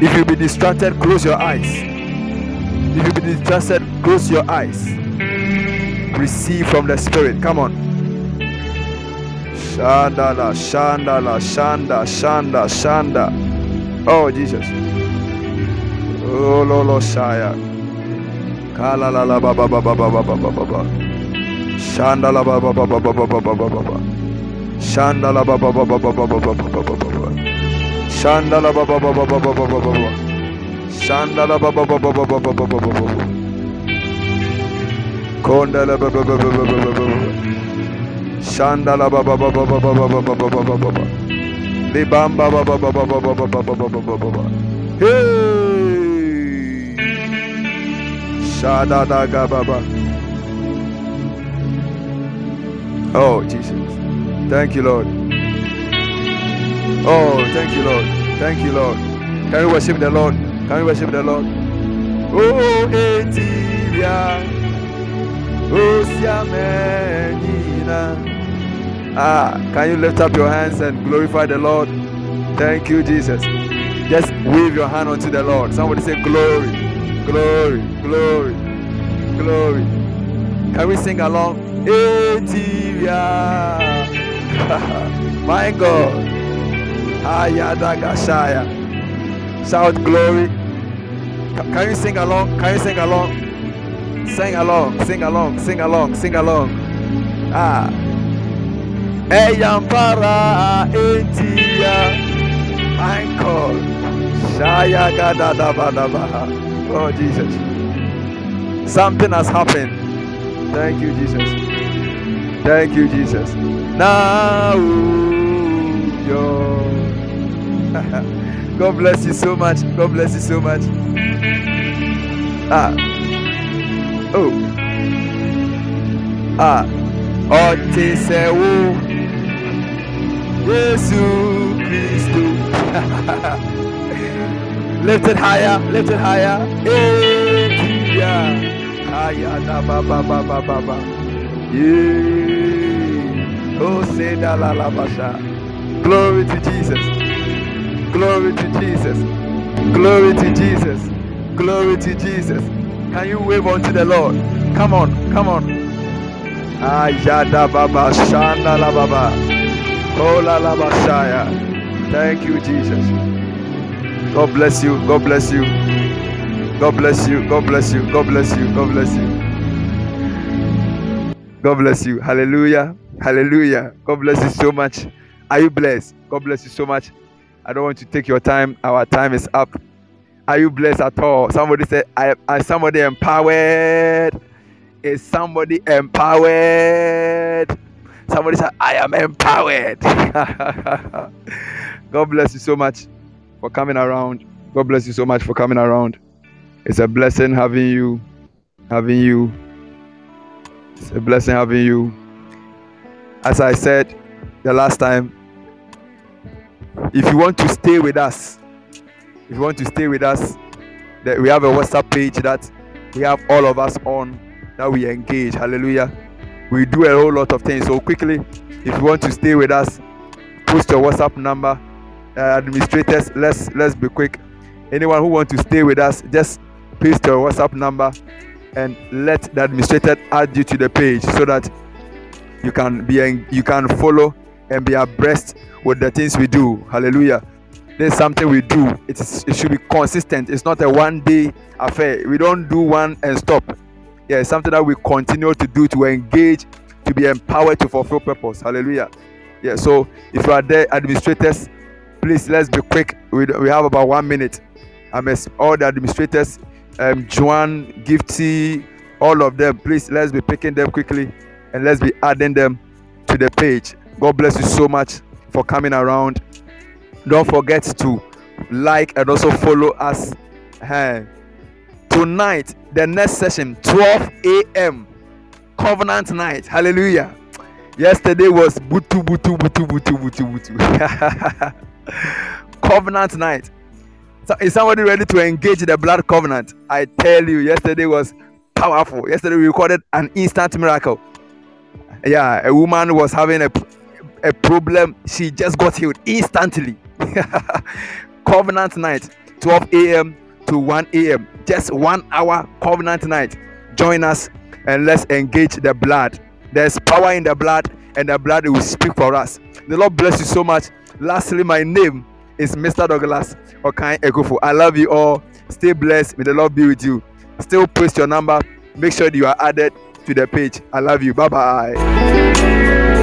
If you be distracted, close your eyes. If you be distracted, close your eyes. Receive from the spirit. Come on. Shandala, shandala, shanda, shanda, shanda. Oh, Jesus. Oh, Lolo Shaya. Kala la la ba ba ba ba ba ba ba ba ba ba. Shanda la ba ba ba ba ba ba ba ba ba ba ba. Shanda la ba ba ba ba ba ba ba ba ba ba ba ba. Shanda la ba ba ba ba ba ba ba ba ba ba. Shanda la ba ba ba ba ba ba ba ba ba ba ba. Konda la. Oh Jesus. Thank you, Lord. Oh, thank you, Lord. Thank you, Lord. Can we worship the Lord? Can we worship the Lord? Oh, Etiria. Ah, can you lift up your hands and glorify the Lord? Thank you, Jesus. Just wave your hand unto the Lord. Somebody say, Glory, glory, glory, glory. Can we sing along? My God. Shout glory. Can you sing along? Can you sing along? Sing along, sing along, sing along, sing along. Ah. Eyampara etia. My God. Shaya gadadabadabaha. Oh Jesus. Something has happened. Thank you, Jesus. Thank you, Jesus. Now yo. God bless you so much. God bless you so much. Ah. Oh. Ah. Ọtí sẹ́wó. Jésù Kristo. lift it higher, lift it higher. Aya da ba ba ba ba ba ba. Yeah. Oh, say da la la ba. Glory to Jesus. Glory to Jesus. Glory to Jesus. Glory to Jesus. Can you wave unto the Lord? Come on, come on. Ayada baba shanda la baba. Oh la bashaya. Thank you, Jesus. God bless you. God bless you. God bless you. God bless you. God bless you. God bless you. God bless you. Hallelujah. Hallelujah. God bless you so much. Are you blessed? God bless you so much. I don't want to take your time. Our time is up. Are you blessed at all? Somebody said, I am somebody empowered. Is somebody empowered? Somebody said, I am empowered. God bless you so much for coming around. God bless you so much for coming around. It's a blessing having you, having you. It's a blessing having you. As I said the last time, if you want to stay with us, if you want to stay with us, that we have a WhatsApp page that we have all of us on. that we engage. Hallelujah. We do a whole lot of things. So quickly, if you want to stay with us, post your WhatsApp number. Uh, administrators, let's let's be quick. Anyone who want to stay with us, just paste your WhatsApp number and let the administrator add you to the page so that you can be you can follow and be abreast with the things we do. Hallelujah. This is something we do. It, is, it should be consistent. It's not a one day affair. We don't do one and stop. Yeah, it's something that we continue to do to engage, to be empowered to fulfill purpose. Hallelujah. Yeah, so if you are there, administrators, please let's be quick. We, we have about one minute. I'm all the administrators, um, Joan, Gifty, all of them. Please let's be picking them quickly and let's be adding them to the page. God bless you so much for coming around. Don't forget to like and also follow us. Uh, tonight, the next session, 12 a.m. Covenant night. Hallelujah. Yesterday was butu butu butu butu butu butu. covenant night. So is somebody ready to engage the blood covenant? I tell you, yesterday was powerful. Yesterday we recorded an instant miracle. Yeah, a woman was having a a problem. She just got healed instantly. covenant night, 12 a.m. to 1 a.m. Just one hour covenant night. Join us and let's engage the blood. There's power in the blood, and the blood will speak for us. The Lord bless you so much. Lastly, my name is Mr. Douglas Okai Ekofo. I love you all. Stay blessed. May the Lord be with you. Still post your number. Make sure you are added to the page. I love you. Bye bye.